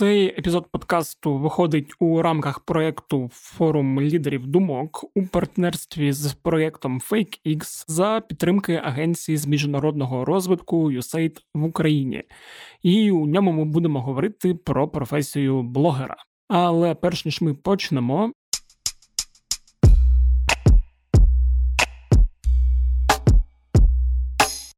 Цей епізод подкасту виходить у рамках проєкту Форум лідерів думок у партнерстві з проєктом FakeX за підтримки Агенції з міжнародного розвитку USAID в Україні. І у ньому ми будемо говорити про професію блогера. Але перш ніж ми почнемо,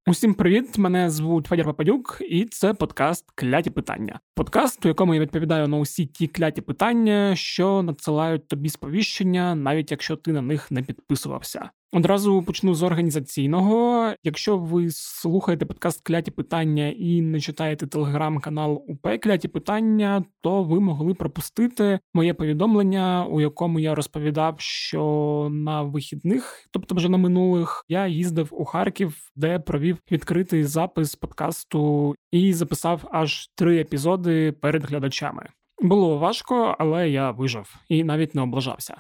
Усім привіт! Мене звуть Федір Пападюк, і це подкаст Кляті питання. Подкаст, у якому я відповідаю на усі ті кляті питання, що надсилають тобі сповіщення, навіть якщо ти на них не підписувався. Одразу почну з організаційного. Якщо ви слухаєте подкаст Кляті питання і не читаєте телеграм-канал УП Кляті питання, то ви могли пропустити моє повідомлення, у якому я розповідав, що на вихідних, тобто вже на минулих, я їздив у Харків, де провів відкритий запис подкасту і записав аж три епізоди перед глядачами. Було важко, але я вижив і навіть не облажався,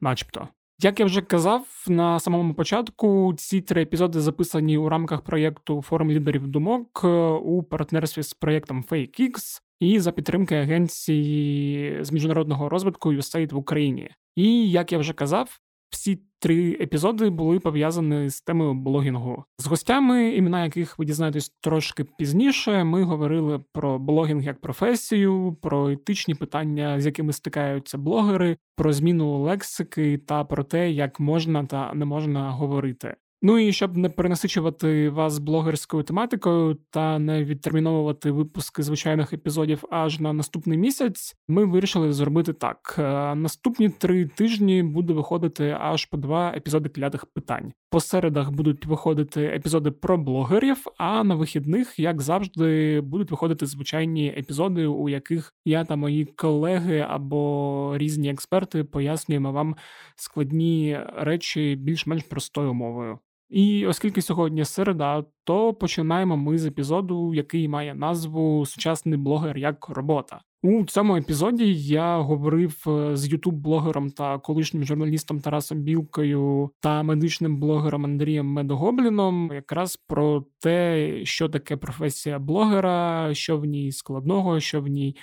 начебто. Як я вже казав на самому початку, ці три епізоди записані у рамках проєкту Форум лідерів думок у партнерстві з проєктом FakeX і за підтримки агенції з міжнародного розвитку USAID в Україні. І як я вже казав, всі три епізоди були пов'язані з темою блогінгу. З гостями, імена яких ви дізнаєтесь трошки пізніше, ми говорили про блогінг як професію, про етичні питання, з якими стикаються блогери, про зміну лексики та про те, як можна та не можна говорити. Ну і щоб не перенасичувати вас блогерською тематикою та не відтерміновувати випуски звичайних епізодів аж на наступний місяць, ми вирішили зробити так: е, наступні три тижні буде виходити аж по два епізоди клятих питань. По середах будуть виходити епізоди про блогерів, а на вихідних, як завжди, будуть виходити звичайні епізоди, у яких я та мої колеги або різні експерти пояснюємо вам складні речі більш-менш простою мовою. І оскільки сьогодні середа, то починаємо ми з епізоду, який має назву Сучасний блогер як робота. У цьому епізоді я говорив е, з ютуб-блогером та колишнім журналістом Тарасом Білкою та медичним блогером Андрієм Медогобліном якраз про те, що таке професія блогера, що в ній складного, що в ній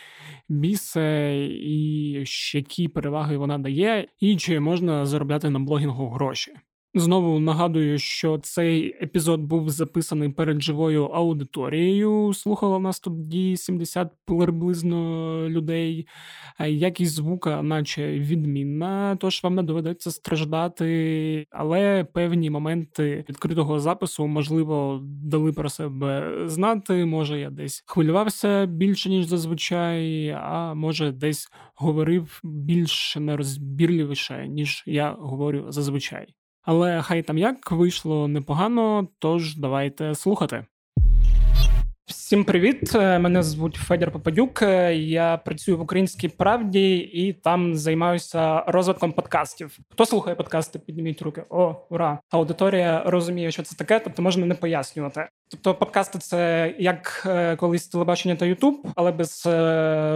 бісе, і які переваги вона дає, і чи можна заробляти на блогінгу гроші. Знову нагадую, що цей епізод був записаний перед живою аудиторією. Слухало нас тоді 70 приблизно людей. Якість звука, наче відмінна, тож вам не доведеться страждати, але певні моменти відкритого запису, можливо, дали про себе знати. Може, я десь хвилювався більше, ніж зазвичай, а може, десь говорив більш нерозбірливіше, ніж я говорю зазвичай. Але хай там як вийшло непогано, тож давайте слухати. Всім привіт! Е, мене звуть Федір Попадюк. Е, я працюю в українській правді і там займаюся розвитком подкастів. Хто слухає подкасти? Підніміть руки. О, ура! Аудиторія розуміє, що це таке, тобто можна не пояснювати. Тобто, подкасти це як е, колись телебачення та Ютуб, але без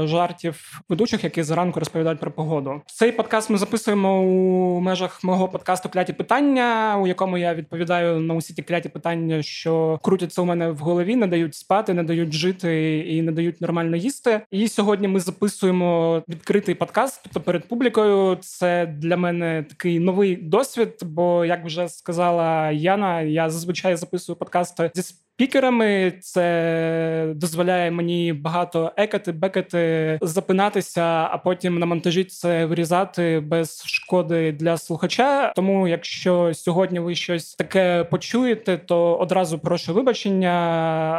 жартів ведучих, які зранку розповідають про погоду. Цей подкаст ми записуємо у межах мого подкасту Кляті питання, у якому я відповідаю на усі ті кляті питання, що крутяться у мене в голові, не дають спати, не дають жити і не дають нормально їсти. І сьогодні ми записуємо відкритий подкаст. Тобто перед публікою це для мене такий новий досвід. Бо як вже сказала Яна, я зазвичай записую подкасти зі пікерами. Це дозволяє мені багато екати, бекати, запинатися, а потім на монтажі це вирізати без шкоди для слухача. Тому, якщо сьогодні ви щось таке почуєте, то одразу прошу вибачення.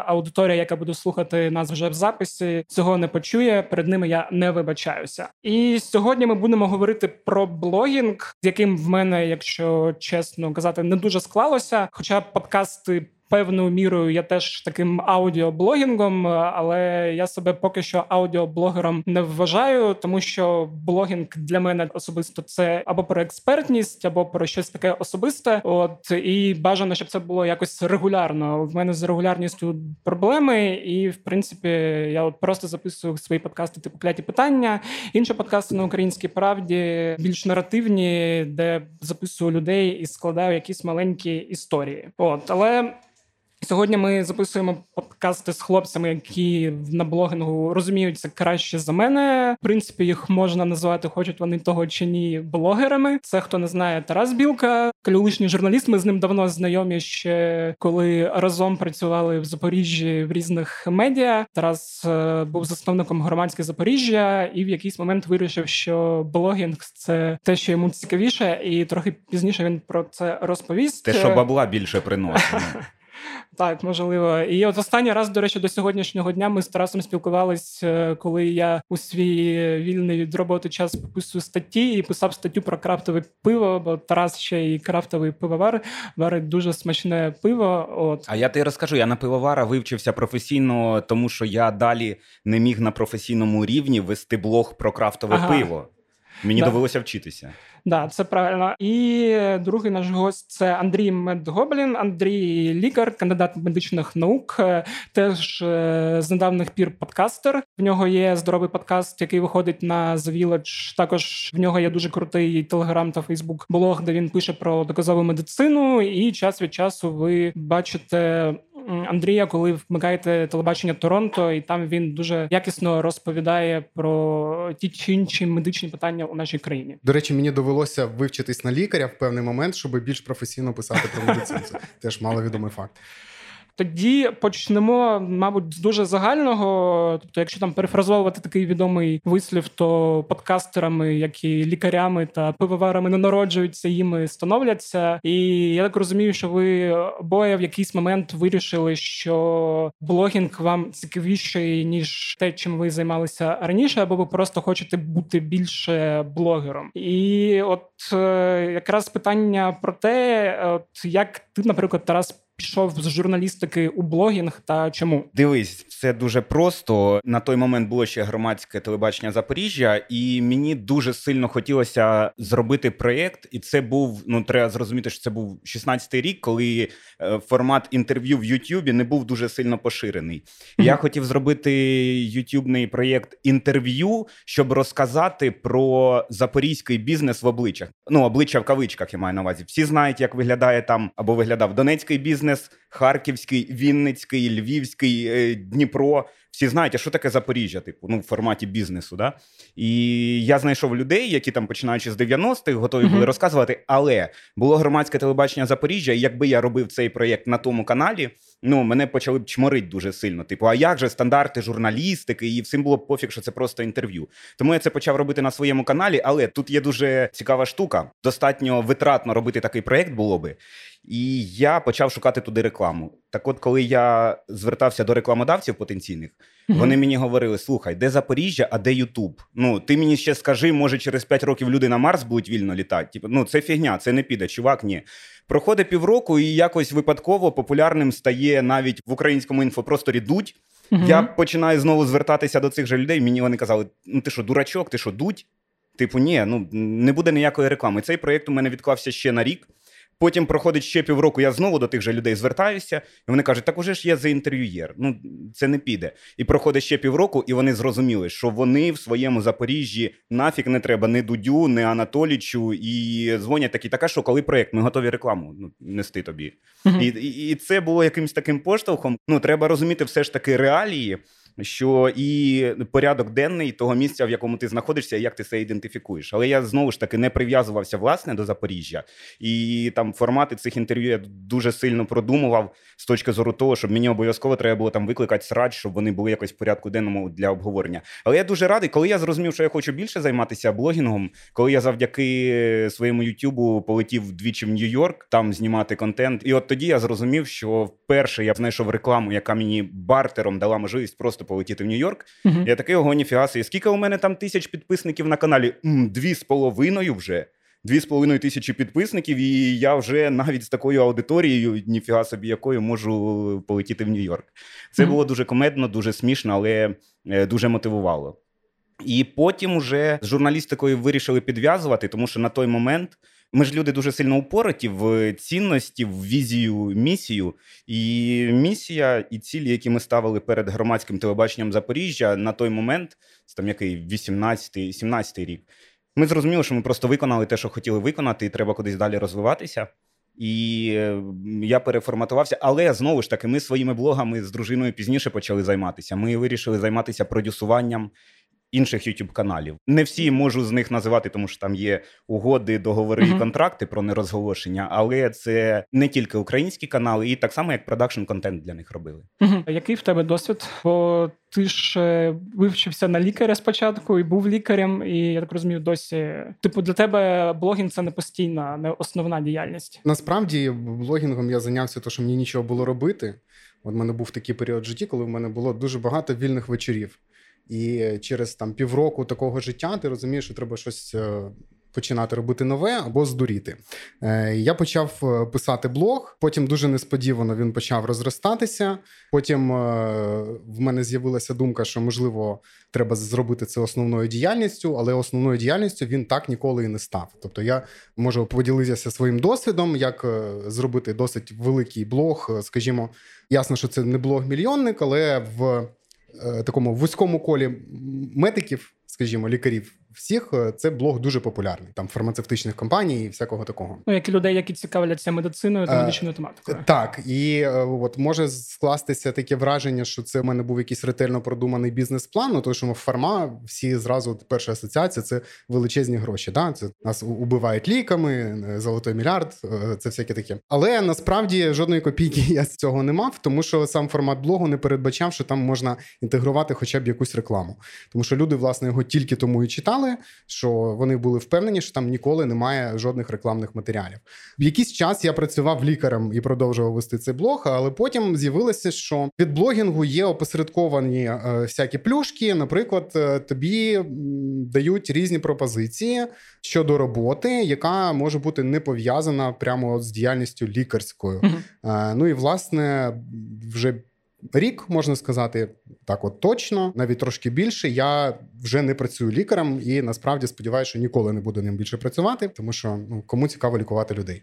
Аудиторія, яка буде слухати нас вже в записі, цього не почує. Перед ними я не вибачаюся. І сьогодні ми будемо говорити про блогінг, з яким в мене, якщо чесно казати, не дуже склалося. Хоча подкасти Певною мірою я теж таким аудіоблогінгом, але я себе поки що аудіоблогером не вважаю, тому що блогінг для мене особисто це або про експертність, або про щось таке особисте. От і бажано, щоб це було якось регулярно. В мене з регулярністю проблеми, і в принципі я от просто записую свої подкасти, типу кляті питання. Інші подкасти на українській правді більш наративні, де записую людей і складаю якісь маленькі історії. От але. Сьогодні ми записуємо подкасти з хлопцями, які на блогінгу розуміються краще за мене. В принципі, їх можна назвати, хочуть вони того чи ні, блогерами. Це хто не знає, Тарас Білка, колишній журналіст. Ми з ним давно знайомі ще коли разом працювали в Запоріжжі в різних медіа. Тарас е, був засновником громадське Запоріжжя, і в якийсь момент вирішив, що блогінг це те, що йому цікавіше, і трохи пізніше він про це розповість. Те, що бабла більше приносить. Так, можливо. І от останній раз, до речі, до сьогоднішнього дня ми з Тарасом спілкувались, е, коли я у свій вільний від роботи час писую статті і писав статтю про крафтове пиво, бо Тарас ще і крафтовий пивовар, варить дуже смачне пиво. От. А я тобі розкажу, я на пивовара вивчився професійно, тому що я далі не міг на професійному рівні вести блог про крафтове ага. пиво. Мені да. довелося вчитися. Да, це правильно. І другий наш гость це Андрій Медгоблін. Андрій лікар, кандидат медичних наук, е, теж е, з недавних пір подкастер. В нього є здоровий подкаст, який виходить на The Village. Також в нього є дуже крутий телеграм та фейсбук блог, де він пише про доказову медицину. І час від часу ви бачите Андрія, коли вмикаєте телебачення Торонто, і там він дуже якісно розповідає про ті чи інші медичні питання у нашій країні. До речі, мені довелося вивчитись на лікаря в певний момент, щоб більш професійно писати про медицину. Теж маловідомий факт. Тоді почнемо, мабуть, з дуже загального. Тобто, якщо там перефразовувати такий відомий вислів, то подкастерами, як і лікарями та пивоварами не народжуються, їми становляться. І я так розумію, що ви обоє в якийсь момент вирішили, що блогінг вам цікавіший ніж те, чим ви займалися раніше, або ви просто хочете бути більше блогером. І от е, якраз питання про те, от як ти, наприклад, Тарас пішов з журналістики у блогінг та чому? Дивись, все дуже просто. На той момент було ще громадське телебачення Запоріжжя, і мені дуже сильно хотілося зробити проєкт. І це був ну треба зрозуміти, що це був 16-й рік, коли е, формат інтерв'ю в Ютубі не був дуже сильно поширений. Mm-hmm. Я хотів зробити ютубний проєкт інтерв'ю, щоб розказати про запорізький бізнес в обличчях. Ну обличчя в кавичках я маю на увазі. Всі знають, як виглядає там або виглядав Донецький бізнес бізнес Харківський, Вінницький, Львівський, е, Дніпро. Всі знають, а що таке Запоріжжя, типу, ну в форматі бізнесу. Да? І я знайшов людей, які там, починаючи з 90-х, готові були mm-hmm. розказувати. Але було громадське телебачення Запоріжжя, і якби я робив цей проєкт на тому каналі, ну мене почали б чморити дуже сильно. Типу, а як же стандарти журналістики? І всім було б пофіг, що це просто інтерв'ю. Тому я це почав робити на своєму каналі. Але тут є дуже цікава штука. Достатньо витратно робити такий проєкт було би. І я почав шукати туди рекламу. Так, от, коли я звертався до рекламодавців потенційних, mm-hmm. вони мені говорили: слухай, де Запоріжжя, а де Ютуб? Ну ти мені ще скажи, може через 5 років люди на Марс будуть вільно літати. Типу, ну це фігня, це не піде, чувак. Ні. Проходить півроку, і якось випадково популярним стає навіть в українському інфопросторі дуть. Mm-hmm. Я починаю знову звертатися до цих же людей. Мені вони казали: ну ти що, дурачок, ти що, дуть? Типу, ні, ну не буде ніякої реклами. Цей проєкт у мене відклався ще на рік. Потім проходить ще півроку, я знову до тих же людей звертаюся, і вони кажуть, так уже ж є за інтерв'юєр. Ну це не піде. І проходить ще півроку, і вони зрозуміли, що вони в своєму Запоріжжі нафіг не треба ні Дудю, ні Анатолічу. І дзвонять такі, така що коли проєкт, ми готові рекламу ну, нести тобі. Uh-huh. І, і, І це було якимось таким поштовхом. Ну треба розуміти все ж таки реалії що і порядок денний того місця, в якому ти знаходишся, як ти це ідентифікуєш. Але я знову ж таки не прив'язувався власне до Запоріжжя, і там формати цих інтерв'ю я дуже сильно продумував з точки зору того, щоб мені обов'язково треба було там викликати срач, щоб вони були якось в порядку денному для обговорення. Але я дуже радий, коли я зрозумів, що я хочу більше займатися блогінгом, коли я завдяки своєму Ютубу полетів двічі в Нью-Йорк там знімати контент. І от тоді я зрозумів, що вперше я знайшов рекламу, яка мені бартером дала можливість просто полетіти в Нью-Йорк. Uh-huh. Я такий ого, ніфіга І скільки у мене там тисяч підписників на каналі? М, дві з половиною вже. Дві з половиною тисячі підписників, і я вже навіть з такою аудиторією, ніфіга собі якою можу полетіти в Нью-Йорк. Це mm-hmm. було дуже комедно, дуже смішно, але е, дуже мотивувало. І потім уже з журналістикою вирішили підв'язувати, тому що на той момент ми ж люди дуже сильно упороті в цінності, в візію, місію. І місія і цілі, які ми ставили перед громадським телебаченням Запоріжжя на той момент, це там який 18-й, 17-й рік. Ми зрозуміли, що ми просто виконали те, що хотіли виконати, і треба кудись далі розвиватися. І е, я переформатувався, але знову ж таки, ми своїми блогами з дружиною пізніше почали займатися. Ми вирішили займатися продюсуванням інших youtube каналів. Не всі можу з них називати, тому що там є угоди, договори uh-huh. і контракти про нерозголошення, але це не тільки українські канали, і так само як продакшн контент для них робили. Uh-huh. Який в тебе досвід? Бо ти ж е, вивчився на лікаря спочатку і був лікарем, і я так розумію, досі типу для тебе блогінг це не постійна, не основна діяльність. Насправді блогінгом я зайнявся, тому що мені нічого було робити. От в мене був такий період в житті, коли в мене було дуже багато вільних вечорів. І через там півроку такого життя ти розумієш, що треба щось е, починати робити нове або здуріти. Е, я почав е, писати блог, потім дуже несподівано він почав розростатися. Потім в мене з'явилася думка, що можливо треба зробити це основною діяльністю, але основною діяльністю він так ніколи і не став. Тобто я можу поділитися своїм досвідом, як зробити досить великий блог. Скажімо, ясно, що це не блог-мільйонник, але в Е, такому вузькому колі медиків, скажімо, лікарів всіх е, це блог дуже популярний, там фармацевтичних компаній і всякого такого. Ну як і людей, які цікавляться медициною та е, медичною тематикою. Так і от може скластися таке враження, що це в мене був якийсь ретельно продуманий бізнес-план. Ну, тому що фарма всі зразу перша асоціація це величезні гроші. Да? Це нас убивають ліками, золотой мільярд, це всяке таке. Але насправді жодної копійки я з цього не мав, тому що сам формат блогу не передбачав, що там можна інтегрувати хоча б якусь рекламу, тому що люди власне його тільки тому і читали казали, що вони були впевнені, що там ніколи немає жодних рекламних матеріалів. В якийсь час я працював лікарем і продовжував вести цей блог, але потім з'явилося, що від блогінгу є опосередковані е, всякі плюшки. Наприклад, е, тобі дають різні пропозиції щодо роботи, яка може бути не пов'язана прямо з діяльністю лікарською. Mm-hmm. Ну і власне вже рік, можна сказати, так от точно, навіть трошки більше. Я вже не працюю лікарем і насправді сподіваюся, що ніколи не буду ним більше працювати, тому що ну кому цікаво лікувати людей.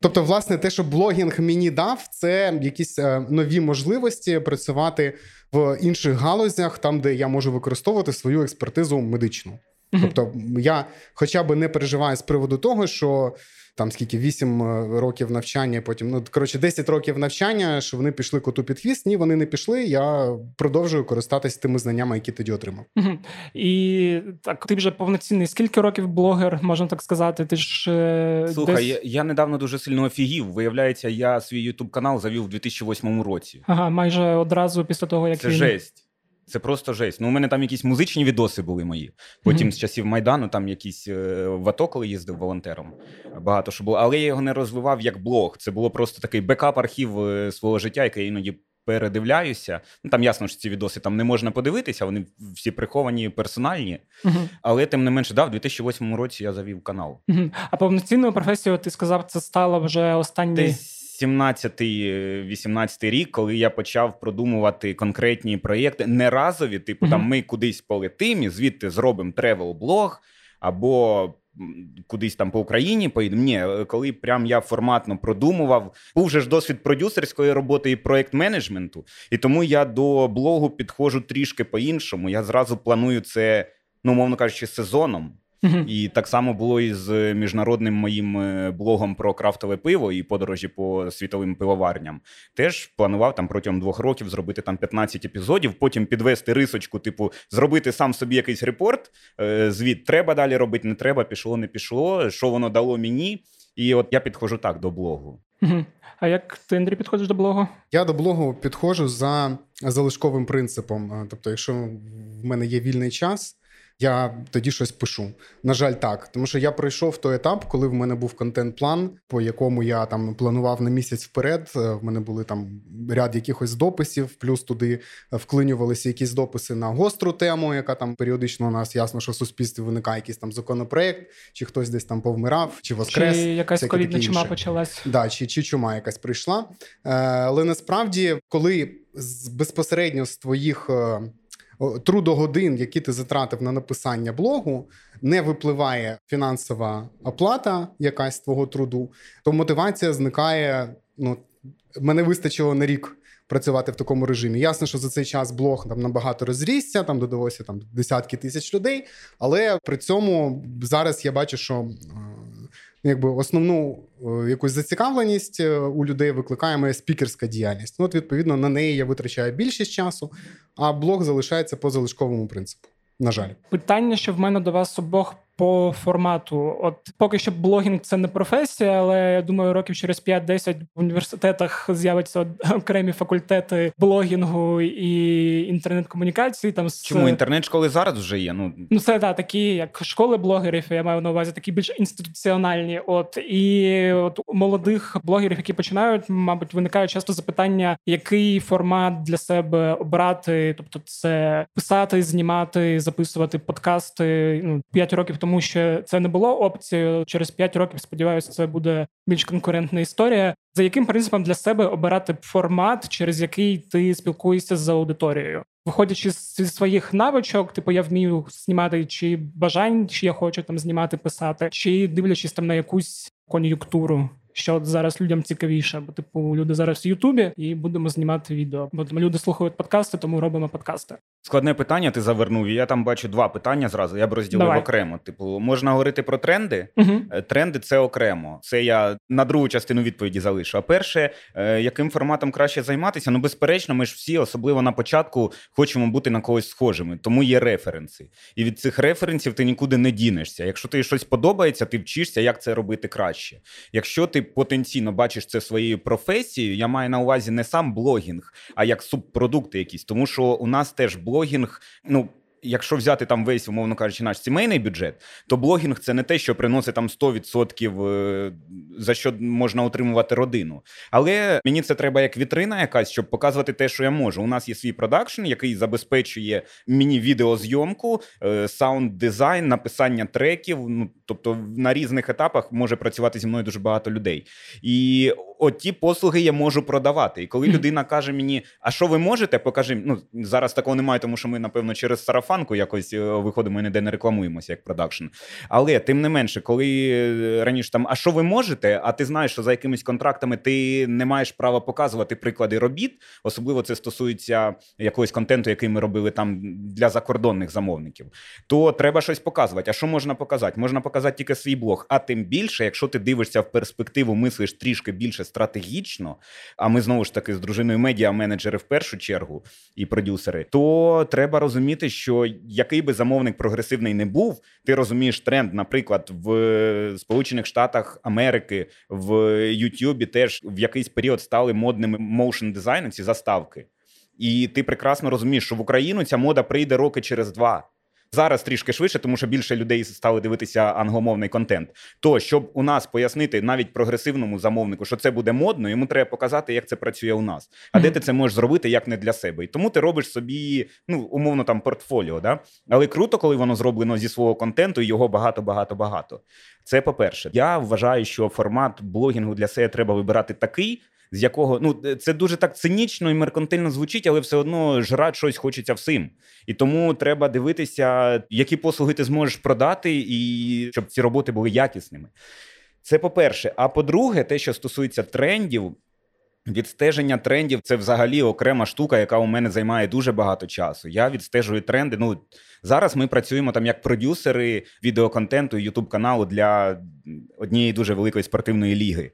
Тобто, власне, те, що блогінг мені дав, це якісь е, нові можливості працювати в інших галузях, там де я можу використовувати свою експертизу медичну. Тобто, я хоча б не переживаю з приводу того, що там скільки 8 е, років навчання, потім ну коротше 10 років навчання, що вони пішли коту під хвіст. Ні, вони не пішли. Я продовжую користатись тими знаннями, які тоді отримав. Угу. І так, ти вже повноцінний. Скільки років блогер, можна так сказати? Ти ж е, слухай, десь... я, я недавно дуже сильно офігів. Виявляється, я свій ютуб канал завів у 2008 році. Ага, майже одразу після того, як це він... жесть. Це просто жесть. Ну, у мене там якісь музичні відоси були мої. Потім mm-hmm. з часів Майдану там якісь е, в АТО, коли їздив волонтером. Багато що було. Але я його не розвивав як блог. Це було просто такий бекап-архів е, свого життя, який я іноді передивляюся. Ну там ясно, що ці відоси там не можна подивитися, вони всі приховані, персональні. Mm-hmm. Але тим не менше, да, в 2008 році я завів канал. Mm-hmm. А повноцінною професією ти сказав, це стало вже останні. Десь 17-18 рік, коли я почав продумувати конкретні проєкти, не разові, типу, mm-hmm. там ми кудись полетимо, і звідти зробимо тревел-блог, або кудись там по Україні поїдемо. Ні, коли прям я форматно продумував, був же ж досвід продюсерської роботи і проєкт менеджменту, і тому я до блогу підходжу трішки по-іншому. Я зразу планую це, ну, мовно кажучи, сезоном. І так само було і з міжнародним моїм е, блогом про крафтове пиво і подорожі по світовим пивоварням. Теж планував там протягом двох років зробити там 15 епізодів, потім підвести рисочку, типу, зробити сам собі якийсь репорт. Е, звіт треба далі робити, не треба, пішло, не пішло. Що воно дало мені? І от я підходжу так до блогу. А як ти Андрій, підходиш до блогу? Я до блогу підходжу за залишковим принципом. Тобто, якщо в мене є вільний час я тоді щось пишу. На жаль, так. Тому що я пройшов той етап, коли в мене був контент-план, по якому я там планував на місяць вперед. Е, в мене були там ряд якихось дописів, плюс туди вклинювалися якісь дописи на гостру тему, яка там періодично у нас ясно, що в суспільстві виникає якийсь там законопроект, чи хтось десь там повмирав, чи воскрес. Чи якась ковідна чума почалась. Да, чи, чи чума якась прийшла. Е, але насправді, коли безпосередньо з твоїх. Е, трудогодин, які ти затратив на написання блогу, не випливає фінансова оплата, якась твого труду, то мотивація зникає. Ну мене вистачило на рік. Працювати в такому режимі. Ясно, що за цей час блог там набагато розрісся, там додалося там десятки тисяч людей. Але при цьому зараз я бачу, що якби основну е, якусь зацікавленість е, у людей викликає моя спікерська діяльність. Ну, от, відповідно, на неї я витрачаю більшість часу, а блог залишається по залишковому принципу. На жаль, питання, що в мене до вас обох по формату. От поки що блогінг це не професія, але я думаю, років через 5-10 в університетах з'являться окремі факультети блогінгу і інтернет-комунікації. Там чому інтернет-школи зараз вже є? Ну ну це да, такі, як школи блогерів. Я маю на увазі такі більш інституціональні. От і от у молодих блогерів, які починають, мабуть, виникає часто запитання, який формат для себе обрати, тобто це писати, знімати, записувати подкасти. Ну 5 років тому що це не було опцією. Через 5 років сподіваюся, це буде більш конкурентна історія. За яким принципом для себе обирати формат, через який ти спілкуєшся з аудиторією, виходячи зі своїх навичок, типу я вмію знімати чи бажань, чи я хочу там знімати, писати, чи дивлячись там на якусь кон'юнктуру. Що зараз людям цікавіше, бо типу люди зараз в Ютубі і будемо знімати відео. Бо люди слухають подкасти, тому робимо подкасти. Складне питання. Ти завернув. Я там бачу два питання зразу. Я б розділив Давай. окремо. Типу, можна говорити про тренди. Угу. Тренди це окремо. Це я на другу частину відповіді залишу. А перше, е, яким форматом краще займатися? Ну, безперечно, ми ж всі, особливо на початку, хочемо бути на когось схожими, тому є референси. І від цих референсів ти нікуди не дінешся. Якщо тобі щось подобається, ти вчишся, як це робити краще. Якщо ти потенційно бачиш це своєю професією, я маю на увазі не сам блогінг, а як субпродукти якісь, тому що у нас теж блогінг, ну якщо взяти там весь, умовно кажучи, наш сімейний бюджет, то блогінг це не те, що приносить там 100% е, за що можна утримувати родину. Але мені це треба як вітрина, якась, щоб показувати те, що я можу. У нас є свій продакшн, який забезпечує мені відеозйомку, е, sound design, написання треків. Ну тобто на різних етапах може працювати зі мною дуже багато людей. І от ті послуги я можу продавати. І коли людина каже мені, а що ви можете, покажи. Ну зараз такого немає, тому що ми, напевно, через сарафанку якось е, виходимо і ніде не рекламуємося як продакшн. Але тим не менше, коли е, раніше там, а що ви можете? А ти знаєш, що за якимись контрактами ти не маєш права показувати приклади робіт, особливо це стосується якогось контенту, який ми робили там для закордонних замовників. То треба щось показувати. А що можна показати? Можна показати тільки свій блог. А тим більше, якщо ти дивишся в перспективу, мислиш трішки більше стратегічно, а ми знову ж таки з дружиною медіа-менеджери в першу чергу і продюсери, то треба розуміти, що який би замовник прогресивний не був, ти розумієш тренд, наприклад, в Сполучених Штатах Америки, в Ютубі теж в якийсь період стали модними моушн дизайни ці заставки. І ти прекрасно розумієш, що в Україну ця мода прийде роки через два. Зараз трішки швидше, тому що більше людей стали дивитися англомовний контент. То щоб у нас пояснити навіть прогресивному замовнику, що це буде модно, йому треба показати, як це працює у нас. А mm-hmm. де ти це можеш зробити, як не для себе. І тому ти робиш собі, ну умовно там портфоліо. Да? Але круто, коли воно зроблено зі свого контенту, і його багато, багато, багато. Це по-перше, я вважаю, що формат блогінгу для себе треба вибирати такий з якого ну це дуже так цинічно і меркантильно звучить, але все одно жрати щось хочеться всім. І тому треба дивитися, які послуги ти зможеш продати, і щоб ці роботи були якісними. Це по-перше. А по-друге, те, що стосується трендів. Відстеження трендів це взагалі окрема штука, яка у мене займає дуже багато часу. Я відстежую тренди. Ну зараз ми працюємо там як продюсери відеоконтенту Ютуб каналу для однієї дуже великої спортивної ліги.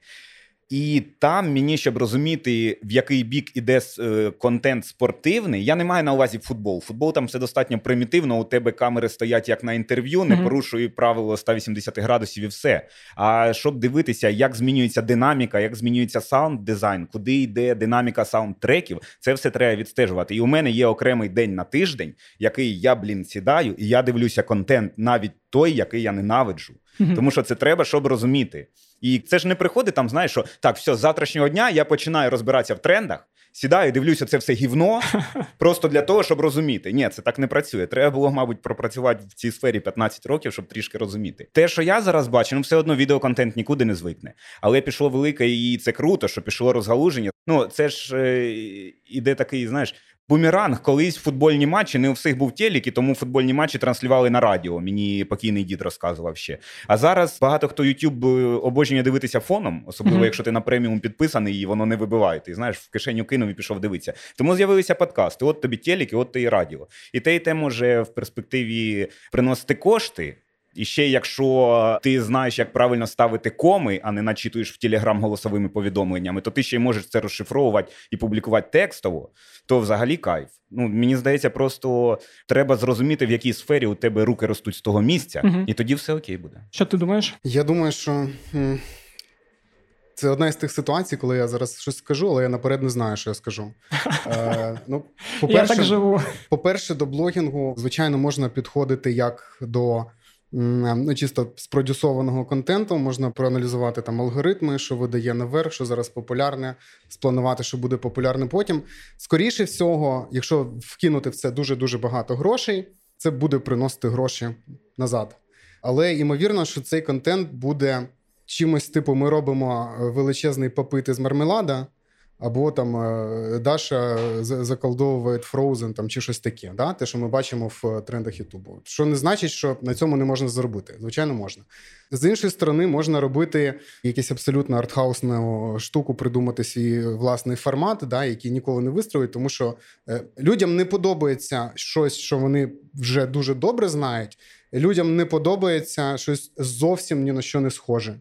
І там мені, щоб розуміти, в який бік іде е, контент спортивний, я не маю на увазі футбол. Футбол там все достатньо примітивно. У тебе камери стоять як на інтерв'ю, не mm-hmm. порушує правило 180 градусів і все. А щоб дивитися, як змінюється динаміка, як змінюється саунд дизайн, куди йде динаміка саунд-треків, це все треба відстежувати. І у мене є окремий день на тиждень, який я, блін, сідаю, і я дивлюся контент навіть той, який я ненавиджу. Mm-hmm. Тому що це треба, щоб розуміти. І це ж не приходить там, знаєш, що так, все, з завтрашнього дня я починаю розбиратися в трендах, сідаю, дивлюся, це все гівно, просто для того, щоб розуміти. Ні, це так не працює. Треба було, мабуть, пропрацювати в цій сфері 15 років, щоб трішки розуміти. Те, що я зараз бачу, ну все одно відеоконтент нікуди не звикне. Але пішло велике, і це круто, що пішло розгалуження. Ну, це ж е, іде такий, знаєш, Бумеранг, колись футбольні матчі, не у всіх був телек, і тому футбольні матчі транслювали на радіо. Мені покійний дід розказував ще. А зараз багато хто YouTube е, обожнює дивитися фоном, особливо mm-hmm. якщо ти на преміум підписаний і воно не вибиває. Ти знаєш, в кишеню кинув і пішов дивитися. Тому з'явилися подкасти. От тобі телек, і от ти і радіо. І те, і те може в перспективі приносити кошти. І ще якщо ти знаєш, як правильно ставити коми, а не начитуєш в Телеграм голосовими повідомленнями, то ти ще й можеш це розшифровувати і публікувати текстово, то взагалі кайф. Ну мені здається, просто треба зрозуміти, в якій сфері у тебе руки ростуть з того місця, угу. і тоді все окей буде. Що ти думаєш? Я думаю, що. Це одна із тих ситуацій, коли я зараз щось скажу, але я наперед не знаю, що я скажу. Е, ну, по-перше, я так живу. По-перше, до блогінгу, звичайно, можна підходити як до ну, чисто спродюсованого контенту, можна проаналізувати там алгоритми, що видає наверх, що зараз популярне, спланувати, що буде популярне потім. Скоріше всього, якщо вкинути в це дуже дуже багато грошей, це буде приносити гроші назад. Але ймовірно, що цей контент буде чимось, типу, ми робимо е, величезний попит із мармелада. Або там е, Даша заколдовує Frozen там, чи щось таке, да? те, що ми бачимо в е, трендах Ютубу. Що не значить, що на цьому не можна заробити. Звичайно, можна. З іншої сторони, можна робити якусь абсолютно артхаусну штуку, придумати свій власний формат, да, який ніколи не вистроїть, тому що людям не подобається щось, що вони вже дуже добре знають. Людям не подобається щось зовсім ні на що не схоже.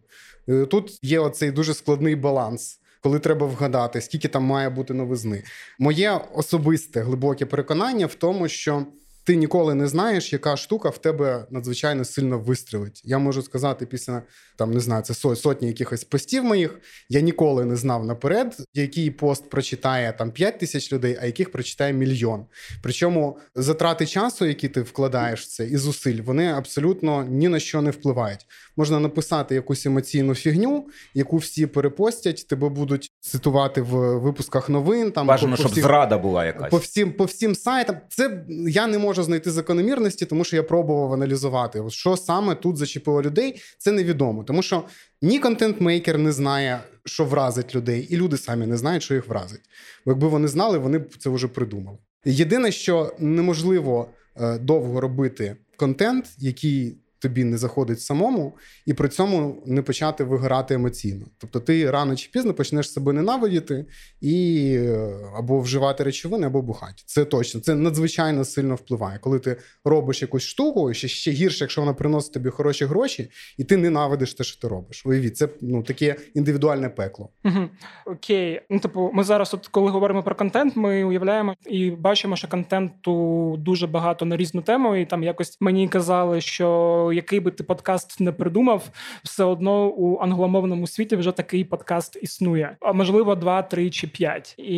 Е, тут є оцей дуже складний баланс, коли треба вгадати, скільки там має бути новизни. Моє особисте глибоке переконання в тому, що ти ніколи не знаєш, яка штука в тебе надзвичайно сильно вистрілить. Я можу сказати, після там не знаю, це сотні якихось постів моїх. Я ніколи не знав наперед, який пост прочитає там 5 тисяч людей, а яких прочитає мільйон. Причому затрати часу, які ти вкладаєш в це, і зусиль, вони абсолютно ні на що не впливають. Можна написати якусь емоційну фігню, яку всі перепостять, тебе будуть цитувати в випусках новин. Там бажано, щоб всім, зрада була якась по всім по всім сайтам. Це я не можу знайти закономірності, тому що я пробував аналізувати, що саме тут зачепило людей. Це невідомо, тому що ні контент-мейкер не знає, що вразить людей, і люди самі не знають, що їх вразить. Бо якби вони знали, вони б це вже придумали. Єдине, що неможливо е, довго робити контент, який тобі не заходить самому, і при цьому не почати вигорати емоційно. Тобто ти рано чи пізно почнеш себе ненавидіти і е, або вживати речовини, або бухати. Це точно, це надзвичайно сильно впливає. Коли ти робиш якусь штуку, ще ще гірше, якщо вона приносить тобі хороші гроші, і ти ненавидиш те, що ти робиш. Уявіть, це ну таке індивідуальне пекло. Угу. Окей, ну типу, ми зараз, от коли говоримо про контент, ми уявляємо і бачимо, що контенту дуже багато на різну тему, і там якось мені казали, що який би ти подкаст не придумав, все одно у англомовному світі вже такий подкаст існує, а можливо, два, три чи п'ять. І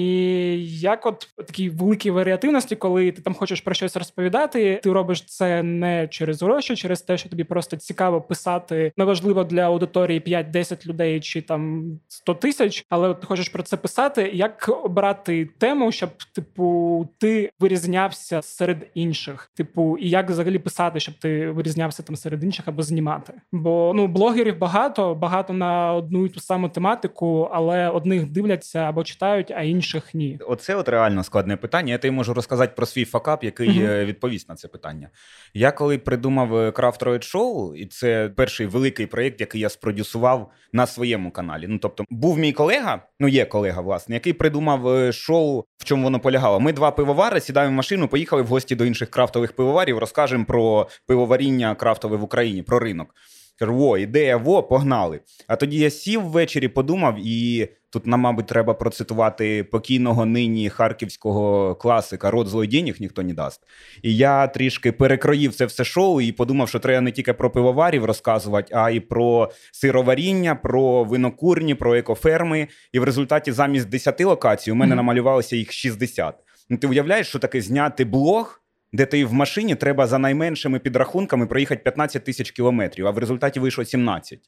як, от такій великій варіативності, коли ти там хочеш про щось розповідати, ти робиш це не через гроші, через те, що тобі просто цікаво писати. Неважливо для аудиторії 5-10 людей чи там 100 тисяч, але ти хочеш про це писати. Як обрати тему, щоб типу ти вирізнявся серед інших? Типу, і як взагалі писати, щоб ти вирізнявся там серед інших або знімати. Бо ну блогерів багато, багато на одну і ту саму тематику, але одних дивляться або читають, а інших ні. Оце от реально складне питання. Я тобі можу розказати про свій факап, який mm відповість на це питання. Я коли придумав Craft Roid Show, і це перший великий проєкт, який я спродюсував на своєму каналі. Ну тобто, був мій колега, ну є колега, власне, який придумав е, шоу, в чому воно полягало. Ми два пивовари сідаємо в машину, поїхали в гості до інших крафтових пивоварів, розкажемо про пивоваріння крафтове в Україні про ринок. Кажу, во, ідея, во, погнали. А тоді я сів ввечері, подумав, і тут нам, мабуть, треба процитувати покійного нині харківського класика Род злодінів ніхто не дасть. І я трішки перекроїв це все шоу і подумав, що треба не тільки про пивоварів розказувати, а й про сироваріння, про винокурні, про екоферми. І в результаті замість 10 локацій у мене mm-hmm. намалювалося їх 60. Ну, Ти уявляєш, що таке зняти блог? Де ти в машині треба за найменшими підрахунками проїхати 15 тисяч кілометрів, а в результаті вийшло 17.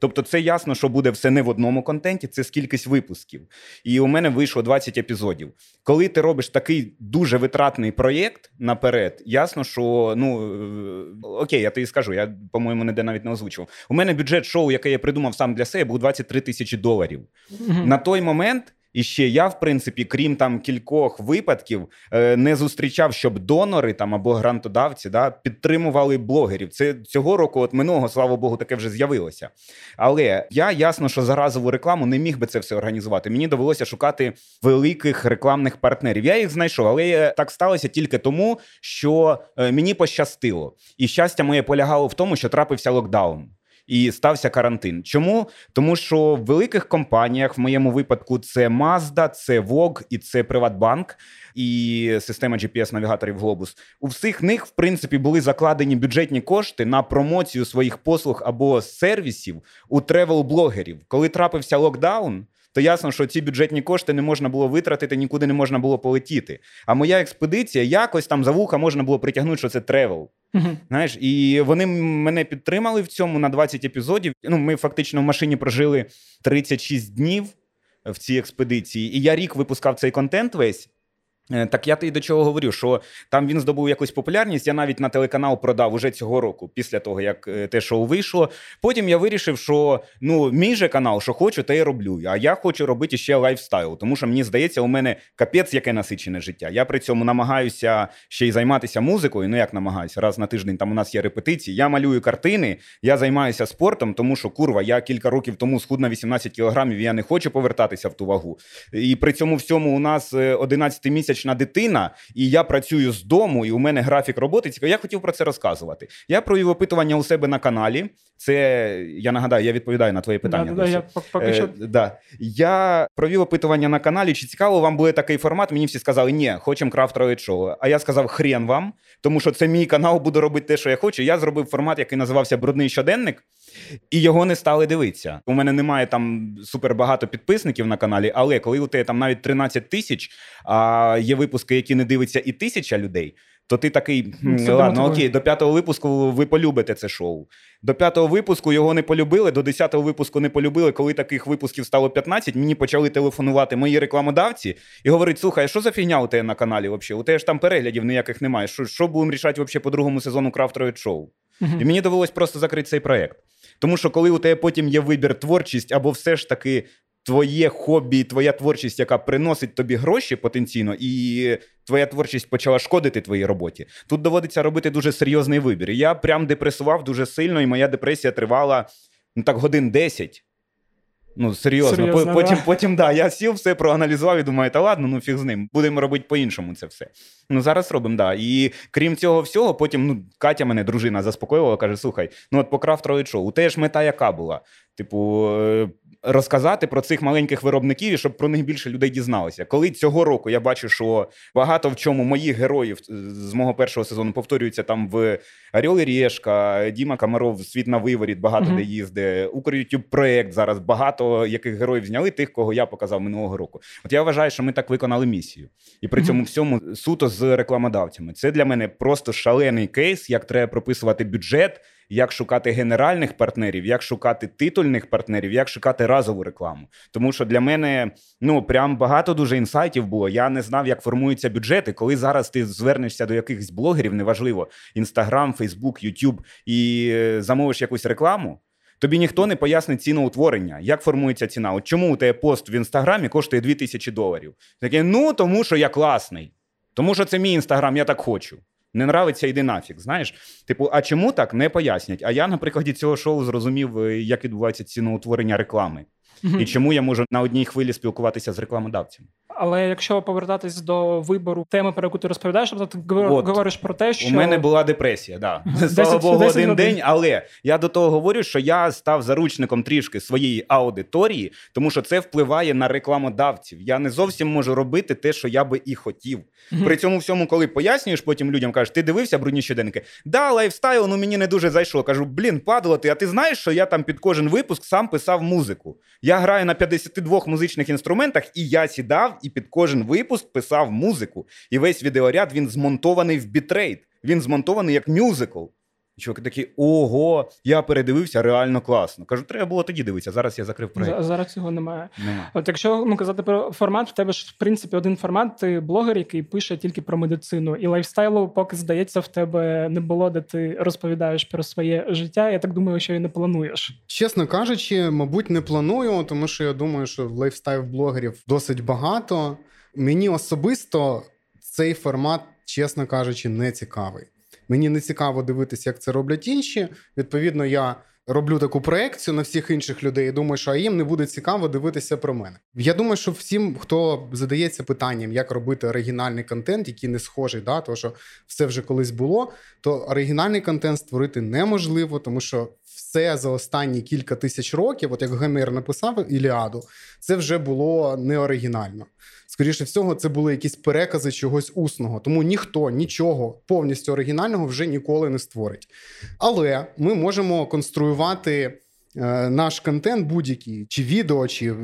Тобто, це ясно, що буде все не в одному контенті, це скількись випусків. І у мене вийшло 20 епізодів. Коли ти робиш такий дуже витратний проєкт наперед, ясно, що ну е, окей, я тобі скажу, я, по-моєму, ніде навіть не озвучував. У мене бюджет шоу, яке я придумав сам для себе, був 23 тисячі доларів. Mm-hmm. На той момент І ще я, в принципі, крім там кількох випадків, е, не зустрічав, щоб донори там або грантодавці да, підтримували блогерів. Це цього року, от минулого, слава Богу, таке вже з'явилося. Але я ясно, що за разову рекламу не міг би це все організувати. Мені довелося шукати великих рекламних партнерів. Я їх знайшов, але так сталося тільки тому, що е, мені пощастило. І щастя моє полягало в тому, що трапився локдаун і стався карантин. Чому? Тому що в великих компаніях, в моєму випадку, це Mazda, це Vogue і це Приватбанк. І система GPS-навігаторів Глобус. У всіх них, в принципі, були закладені бюджетні кошти на промоцію своїх послуг або сервісів у тревел-блогерів. Коли трапився локдаун, то ясно, що ці бюджетні кошти не можна було витратити, нікуди не можна було полетіти. А моя експедиція якось там за вуха можна було притягнути, що це тревел. Знаєш, і вони мене підтримали в цьому на 20 епізодів. Ну, ми фактично в машині прожили 36 днів в цій експедиції, і я рік випускав цей контент весь. Е, так я й до чого говорю, що там він здобув якусь популярність. Я навіть на телеканал продав уже цього року, після того як е, те шоу вийшло. Потім я вирішив, що ну мій же канал, що хочу, те й роблю. А я хочу робити ще лайфстайл, тому що мені здається, у мене капець яке насичене життя. Я при цьому намагаюся ще й займатися музикою. Ну як намагаюся, раз на тиждень там у нас є репетиції. Я малюю картини, я займаюся спортом, тому що курва, я кілька років тому схуд на 18 кілограмів. Я не хочу повертатися в ту вагу. І при цьому всьому у нас 11 е, місяць п'ятирічна дитина, і я працюю з дому, і у мене графік роботи. Я хотів про це розказувати. Я провів опитування у себе на каналі. Це я нагадаю, я відповідаю на твоє питання. Да, да, я поки що... Е, да. Я провів опитування на каналі. Чи цікаво вам буде такий формат? Мені всі сказали, ні, хочемо крафтове шоу. А я сказав, хрен вам, тому що це мій канал, буду робити те, що я хочу. Я зробив формат, який називався Брудний щоденник, і його не стали дивитися. У мене немає там супер багато підписників на каналі, але коли у тебе там навіть 13 тисяч, а є випуски, які не дивиться і тисяча людей. То ти такий, це ладно, окей, до п'ятого випуску ви полюбите це шоу. До п'ятого випуску його не полюбили, до десятого випуску не полюбили. Коли таких випусків стало 15, мені почали телефонувати мої рекламодавці і говорить: слухай, що за фігня у тебе на каналі? взагалі? У тебе ж там переглядів ніяких немає. Що що будемо рішати взагалі по другому сезону крафтової шоу? Uh-huh. І мені довелось просто закрити цей проект. Тому що коли у тебе потім є вибір творчість або все ж таки твоє хобі, твоя творчість, яка приносить тобі гроші потенційно, і твоя творчість почала шкодити твоїй роботі. Тут доводиться робити дуже серйозний вибір. Я прям депресував дуже сильно, і моя депресія тривала ну так годин 10. Ну, серйозно. серйозно потім, да. потім, да, я сів, все проаналізував і думаю, та ладно, ну фіг з ним. Будемо робити по-іншому це все. Ну, зараз робимо, да. І крім цього всього, потім ну, Катя мене, дружина, заспокоювала, каже: слухай, ну от по крафтовий шоу, у те ж мета яка була? Типу, е, розказати про цих маленьких виробників і щоб про них більше людей дізналося. Коли цього року я бачу, що багато в чому моїх героїв з мого першого сезону повторюються там в Орел і Решка, Діма Камаров, світ на виворіт, багато mm-hmm. де їздить, Укрютюб проект зараз багато яких героїв зняли, тих, кого я показав минулого року. От я вважаю, що ми так виконали місію, і при цьому всьому суто з рекламодавцями. Це для мене просто шалений кейс, як треба прописувати бюджет як шукати генеральних партнерів, як шукати титульних партнерів, як шукати разову рекламу. Тому що для мене ну прям багато дуже інсайтів було. Я не знав, як формуються бюджети. Коли зараз ти звернешся до якихось блогерів, неважливо, інстаграм, Фейсбук, Ютуб і е, замовиш якусь рекламу. Тобі ніхто не пояснить ціноутворення, як формується ціна. От чому у тебе пост в інстаграмі коштує 2000 доларів? Таке, ну тому що я класний, тому що це мій інстаграм, я так хочу. Не нравиться, йди нафіг. Знаєш, типу, а чому так не пояснять? А я на прикладі цього шоу зрозумів, е, як відбувається ціноутворення реклами, і чому я можу на одній хвилі спілкуватися з рекламодавцями. Але якщо повертатись до вибору теми, про яку ти розповідаєш, тобто ти От, говориш про те, що у мене була депресія, да слава Богу, один день. Але я до того говорю, що я став заручником трішки своєї аудиторії, тому що це впливає на рекламодавців. Я не зовсім можу робити те, що я би і хотів. Mm-hmm. При цьому всьому, коли пояснюєш, потім людям кажеш, ти дивився брудні щоденники? Да, лайфстайл, ну мені не дуже зайшло. Кажу, блін, падло ти, а ти знаєш, що я там під кожен випуск сам писав музику. Я граю на 52 музичних інструментах, і я сідав і під кожен випуск писав музику. І весь відеоряд він змонтований в бітрейт. Він змонтований як мюзикл. Чуваки такі: ого, я передивився, реально класно. Кажу, треба було тоді дивитися. Зараз я закрив проєкт. Зараз цього немає. Нема. От якщо ну казати про формат, в тебе ж в принципі один формат. Ти блогер, який пише тільки про медицину, і лайфстайлу, поки здається, в тебе не було, де ти розповідаєш про своє життя. Я так думаю, що і не плануєш. Чесно кажучи, мабуть, не планую, тому що я думаю, що лайфстайл блогерів досить багато. Мені особисто цей формат, чесно кажучи, не цікавий. Мені не цікаво дивитися, як це роблять інші. Відповідно, я роблю таку проекцію на всіх інших людей. і Думаю, що їм не буде цікаво дивитися про мене. Я думаю, що всім, хто задається питанням, як робити оригінальний контент, який не схожий, да, тому що все вже колись було, то оригінальний контент створити неможливо, тому що все за останні кілька тисяч років, от як Гомер написав Іліаду, це вже було не оригінально. Скоріше всього, це були якісь перекази чогось усного. Тому ніхто нічого повністю оригінального вже ніколи не створить. Але ми можемо конструювати. Е, наш контент будь-який, чи відео, чи е,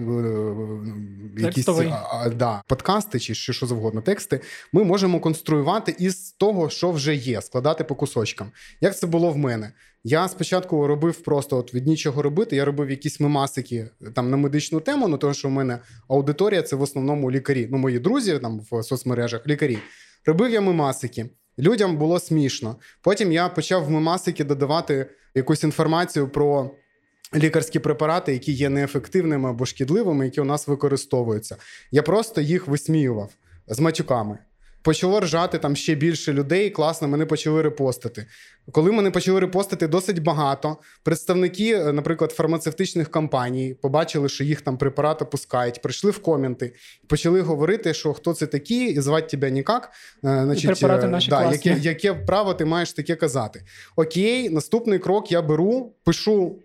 якісь а, да, подкасти, чи що, що завгодно, тексти, ми можемо конструювати із того, що вже є, складати по кусочкам. Як це було в мене? Я спочатку робив просто от від нічого робити. Я робив якісь мемасики там на медичну тему, ну тому що в мене аудиторія це в основному лікарі. Ну, мої друзі там в соцмережах лікарі. Робив я мемасики. Людям було смішно. Потім я почав в мемасики додавати якусь інформацію про. Лікарські препарати, які є неефективними або шкідливими, які у нас використовуються. Я просто їх висміював з матюками. Почало ржати там ще більше людей. Класно, мене почали репостити. Коли мене почали репостити досить багато, представники, е, наприклад, фармацевтичних компаній побачили, що їх там препарати пускають, прийшли в коменти почали говорити, що хто це такі, і звати тебе ніяк. Е, значить, е, наші да, яке, яке право ти маєш таке казати? Окей, наступний крок я беру, пишу.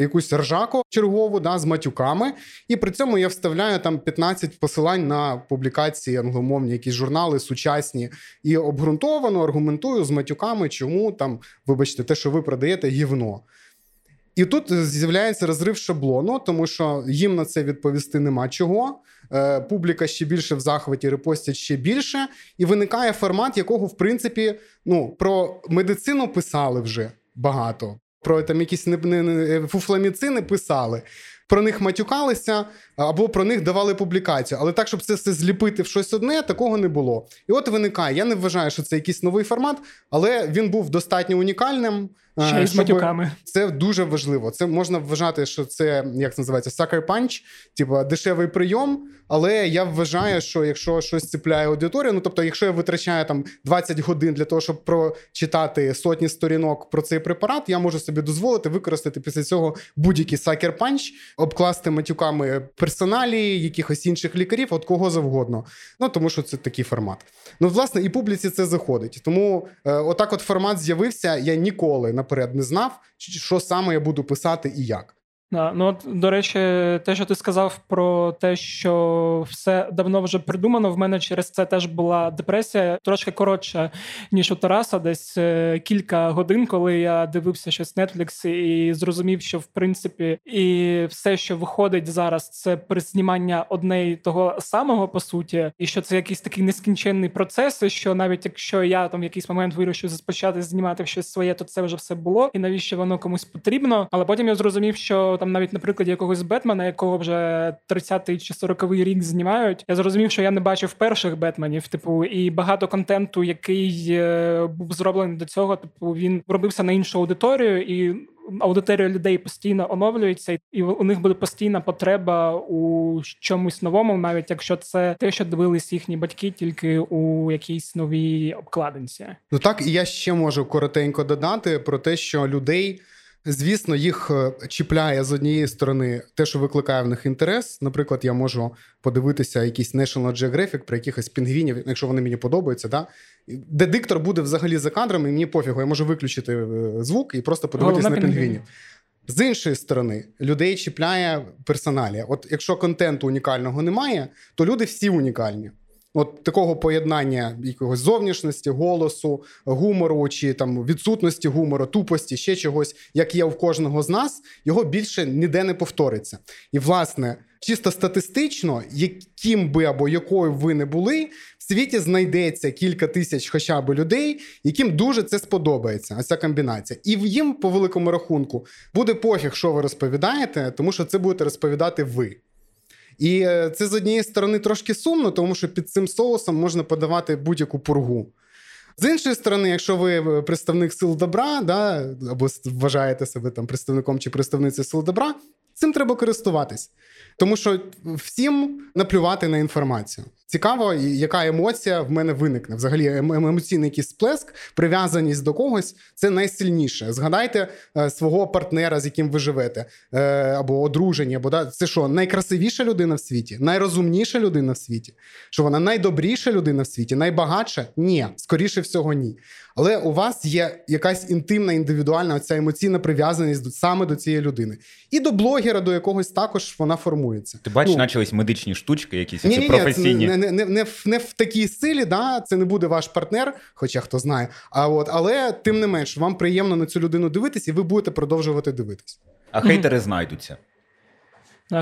Якусь ржаку чергову да, з матюками, і при цьому я вставляю там 15 посилань на публікації англомовні, якісь журнали сучасні і обґрунтовано аргументую з матюками, чому там, вибачте, те, що ви продаєте, гівно. І тут з'являється розрив шаблону, тому що їм на це відповісти нема чого. Е, публіка ще більше в захваті, репостять ще більше, і виникає формат, якого, в принципі, ну про медицину писали вже багато. Про там якісь не, не, не фуфламіцини писали про них матюкалися або про них давали публікацію. Але так, щоб це все зліпити в щось одне, такого не було. І от виникає. Я не вважаю, що це якийсь новий формат, але він був достатньо унікальним. Ще й з матюками. Це дуже важливо. Це можна вважати, що це як це називається sucker punch, типу дешевий прийом. Але я вважаю, що якщо щось цепляє аудиторію, ну тобто, якщо я витрачаю там 20 годин для того, щоб прочитати сотні сторінок про цей препарат, я можу собі дозволити використати після цього будь-який sucker punch, обкласти матюками персоналі, якихось інших лікарів, от кого завгодно. Ну тому що це такий формат. Ну, власне, і публіці це заходить. Тому е, отак, от формат з'явився. Я ніколи наперед не знав, що саме я буду писати і як. Да, ну от, до речі, те, що ти сказав про те, що все давно вже придумано. В мене через це теж була депресія трошки коротша, ніж у Тараса, десь е, кілька годин, коли я дивився щось Netflix і зрозумів, що в принципі і все, що виходить зараз, це признімання одне й того самого по суті, і що це якийсь такий нескінченний процес. і Що навіть якщо я там в якийсь момент вирішив розпочати знімати щось своє, то це вже все було, і навіщо воно комусь потрібно. Але потім я зрозумів, що там навіть на прикладі якогось Бетмена, якого вже 30-й чи 40-й рік знімають. Я зрозумів, що я не бачив перших Бетменів. Типу, і багато контенту, який е, був зроблений до цього, типу він робився на іншу аудиторію і. Аудиторія людей постійно оновлюється, і у них буде постійна потреба у чомусь новому, навіть якщо це те, що дивились їхні батьки, тільки у якійсь новій обкладинці. Ну так і я ще можу коротенько додати про те, що людей Звісно, їх е, чіпляє з однієї сторони те, що викликає в них інтерес. Наприклад, я можу подивитися якийсь National Geographic про якихось пінгвінів, якщо вони мені подобаються, да? де диктор буде взагалі за кадрами, і мені пофігу, я можу виключити е, звук і просто подивитися на пінгвінів. З іншої сторони, людей чіпляє персоналія. От якщо контенту унікального немає, то люди всі унікальні. От такого поєднання якогось зовнішності, голосу, гумору чи там відсутності гумору, тупості, ще чогось, як є у кожного з нас, його більше ніде не повториться. І, власне, чисто статистично, яким би або якою ви не були, в світі знайдеться кілька тисяч хоча б людей, яким дуже це сподобається. Ця комбінація. І їм, по великому рахунку, буде пофіг, що ви розповідаєте, тому що це будете розповідати ви. І е, це з однієї сторони трошки сумно, тому що під цим соусом можна подавати будь-яку пургу. З іншої сторони, якщо ви е, представник сил добра, да, або вважаєте себе там представником чи представницею сил добра, цим треба користуватись. Тому що всім наплювати на інформацію. Цікаво, яка емоція в мене виникне. Взагалі, ем-, ем-, емоційний якийсь сплеск, прив'язаність до когось це найсильніше. Згадайте е, свого партнера, з яким ви живете, е, або одружені, або да, це що найкрасивіша людина в світі, найрозумніша людина в світі. Що вона найдобріша людина в світі, найбагатша? Ні, скоріше всього, ні. Але у вас є якась інтимна, індивідуальна оця емоційна прив'язаність саме до цієї людини. І до блогера, до якогось також вона формується. Ти бачиш, ну, почались медичні штучки, якісь ні, ні, професійні. Не, не, не, не, в, не в такій силі, да, це не буде ваш партнер, хоча хто знає. А от, Але тим не менш, вам приємно на цю людину дивитись, і ви будете продовжувати дивитись. А хейтери знайдуться.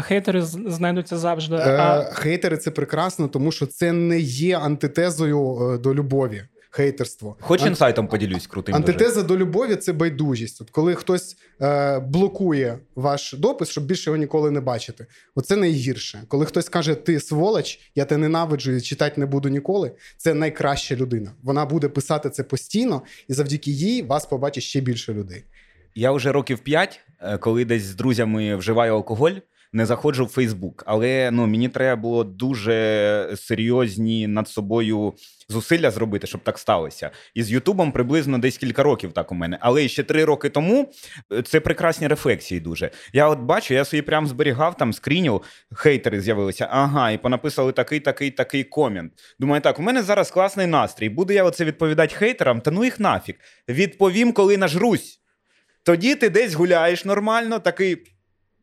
Хейтери знайдуться завжди. Е, а... Хейтери це прекрасно, тому що це не є антитезою е, до любові хейтерство. Хоч інсайтом поділюсь крутим. Антитеза дуже. до любові це байдужість. От коли хтось е, блокує ваш допис, щоб більше його ніколи не бачити. Оце найгірше. Коли хтось каже, ти сволоч, я тебе ненавиджу і читати не буду ніколи. Це найкраща людина. Вона буде писати це постійно, і завдяки їй вас побачить ще більше людей. Я вже років п'ять, е, коли десь з друзями вживаю алкоголь не заходжу в Фейсбук, але ну мені треба було дуже серйозні над собою зусилля зробити, щоб так сталося. І з Ютубом приблизно десь кілька років так у мене. Але ще три роки тому е, це прекрасні рефлексії. Дуже я от бачу, я собі прям зберігав там скрінів, хейтери з'явилися. Ага, і понаписали такий, такий, такий комент. Думаю, так, у мене зараз класний настрій. Буду я оце відповідати хейтерам, та ну їх нафіг. Відповім, коли нажрусь. Тоді ти десь гуляєш нормально, такий.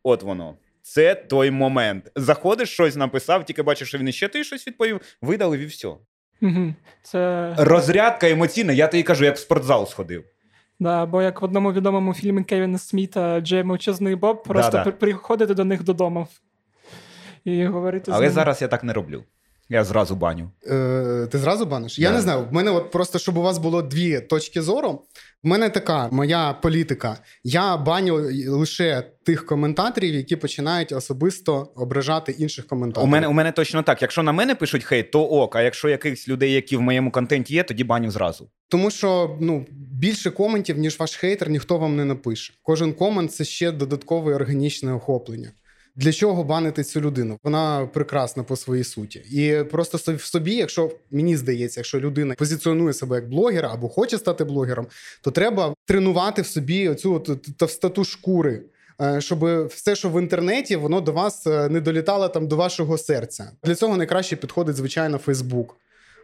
От воно. Це той момент. Заходиш, щось написав, тільки бачиш, що він іще ти щось відповів, видалив і все. Це... Розрядка емоційна, я тобі кажу, як в спортзал сходив. Да, Бо як в одному відомому фільмі Кевіна Сміта Джей Мовчазний Боб, просто да, да. приходити до них додому і говорити. Але з зараз я так не роблю. Я зразу баню. Е, Ти зразу баниш? Я не знаю. В мене от просто щоб у вас було дві точки зору. В мене така моя політика. Я баню лише тих коментаторів, які починають особисто ображати інших коментаторів. У мене у мене точно так. Якщо на мене пишуть хейт, то ок. А якщо якихось людей, які в моєму контенті є, тоді баню зразу. Тому що ну більше коментів, ніж ваш хейтер, ніхто вам не напише. Кожен комент це ще додаткове органічне охоплення. Для чого банити цю людину? Вона прекрасна по своїй суті, і просто в собі, якщо мені здається, якщо людина позиціонує себе як блогер або хоче стати блогером, то треба тренувати в собі оцю товстоту шкури. Е, щоб все, що в інтернеті, воно до вас е, не долітало там до вашого серця. Для цього найкраще підходить звичайно Фейсбук.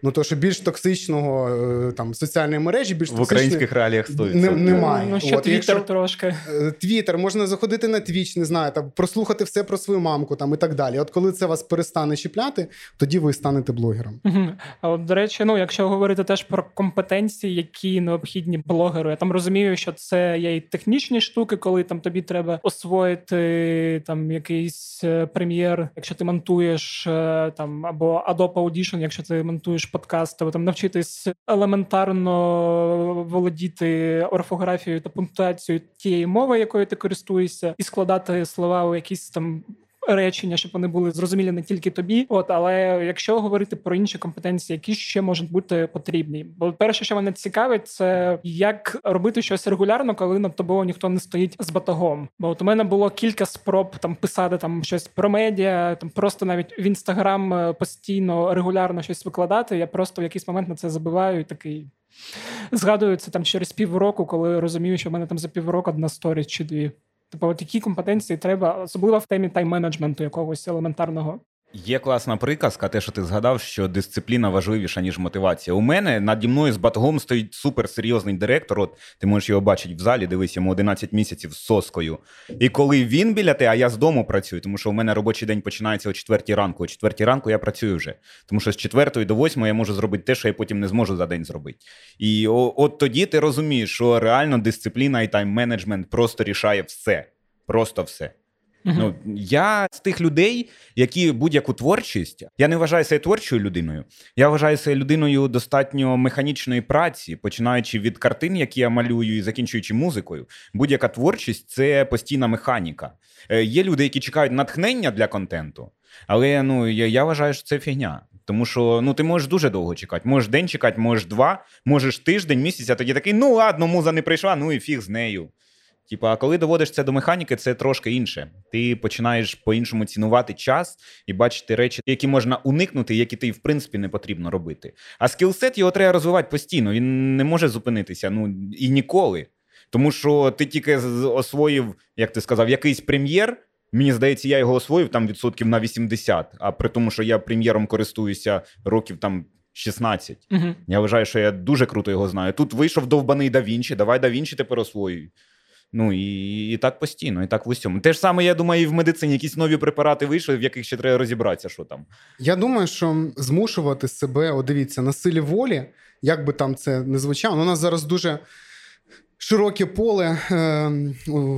Ну то що більш токсичного е, там соціальної мережі, більш в українських реаліях стоїть не, немає. Ну, що Твіттер трошки е, Твіттер, можна заходити на Твіч, не знаю, там прослухати все про свою мамку там і так далі. От коли це вас перестане чіпляти, тоді ви станете блогером. Угу. А от до речі, ну якщо говорити теж про компетенції, які необхідні блогеру, я там розумію, що це є і технічні штуки, коли там тобі треба освоїти там якийсь е, прем'єр, якщо ти монтуєш там або Adobe Audition, якщо ти монтуєш подкаст, або там навчитись елементарно володіти орфографією та пунктуацією тієї мови, якою ти користуєшся, і складати слова у якісь там речення, щоб вони були зрозумілі не тільки тобі. От, але якщо говорити про інші компетенції, які ще можуть бути потрібні, бо перше, що мене цікавить, це як робити щось регулярно, коли над тобою ніхто не стоїть з батогом. Бо от у мене було кілька спроб там писати там щось про медіа, там просто навіть в інстаграм е, постійно регулярно щось викладати. Я просто в якийсь момент на це забиваю і такий. Згадую це там через півроку, коли розумію, що в мене там за півроку одна сторіс чи дві. Типу, от які компетенції треба, особливо в темі тайм-менеджменту якогось елементарного. Є класна приказка, те, що ти згадав, що дисципліна важливіша, ніж мотивація. У мене наді мною з батогом стоїть суперсерйозний директор. От ти можеш його бачити в залі, дивись йому 11 місяців з соскою. І коли він біля те, а я з дому працюю, тому що у мене робочий день починається о 4 ранку. О 4 ранку я працюю вже. Тому що з 4 до 8 я можу зробити те, що я потім не зможу за день зробити. І от тоді ти розумієш, що реально дисципліна і тайм-менеджмент просто рішає все. Просто все. Ну я з тих людей, які будь-яку творчість, я не вважаю себе творчою людиною. Я вважаю себе людиною достатньо механічної праці, починаючи від картин, які я малюю, і закінчуючи музикою. Будь-яка творчість це постійна механіка. Е, Є люди, які чекають натхнення для контенту, але ну я, я вважаю, що це фігня. Тому що ну ти можеш дуже довго чекати. Можеш день чекати, можеш два, можеш тиждень, місяць, а тоді такий, ну ладно, муза не прийшла, ну і фіг з нею. Типа, а коли доводиш це до механіки, це трошки інше. Ти починаєш по-іншому цінувати час і бачити речі, які можна уникнути, які ти в принципі не потрібно робити. А скілсет його треба розвивати постійно. Він не може зупинитися ну і ніколи. Тому що ти тільки освоїв, як ти сказав, якийсь прем'єр. Мені здається, я його освоїв там відсотків на 80, а при тому, що я прем'єром користуюся років там 16. Угу. Я вважаю, що я дуже круто його знаю. Тут вийшов довбаний да Вінчі, давай да Вінчі тепер освоюй. Ну і і так постійно, і так в усьому. Те ж саме, я думаю, і в медицині якісь нові препарати вийшли, в яких ще треба розібратися, що там. Я думаю, що змушувати себе, о, дивіться, на силі волі, як би там це не звучало, у нас зараз дуже широке поле е,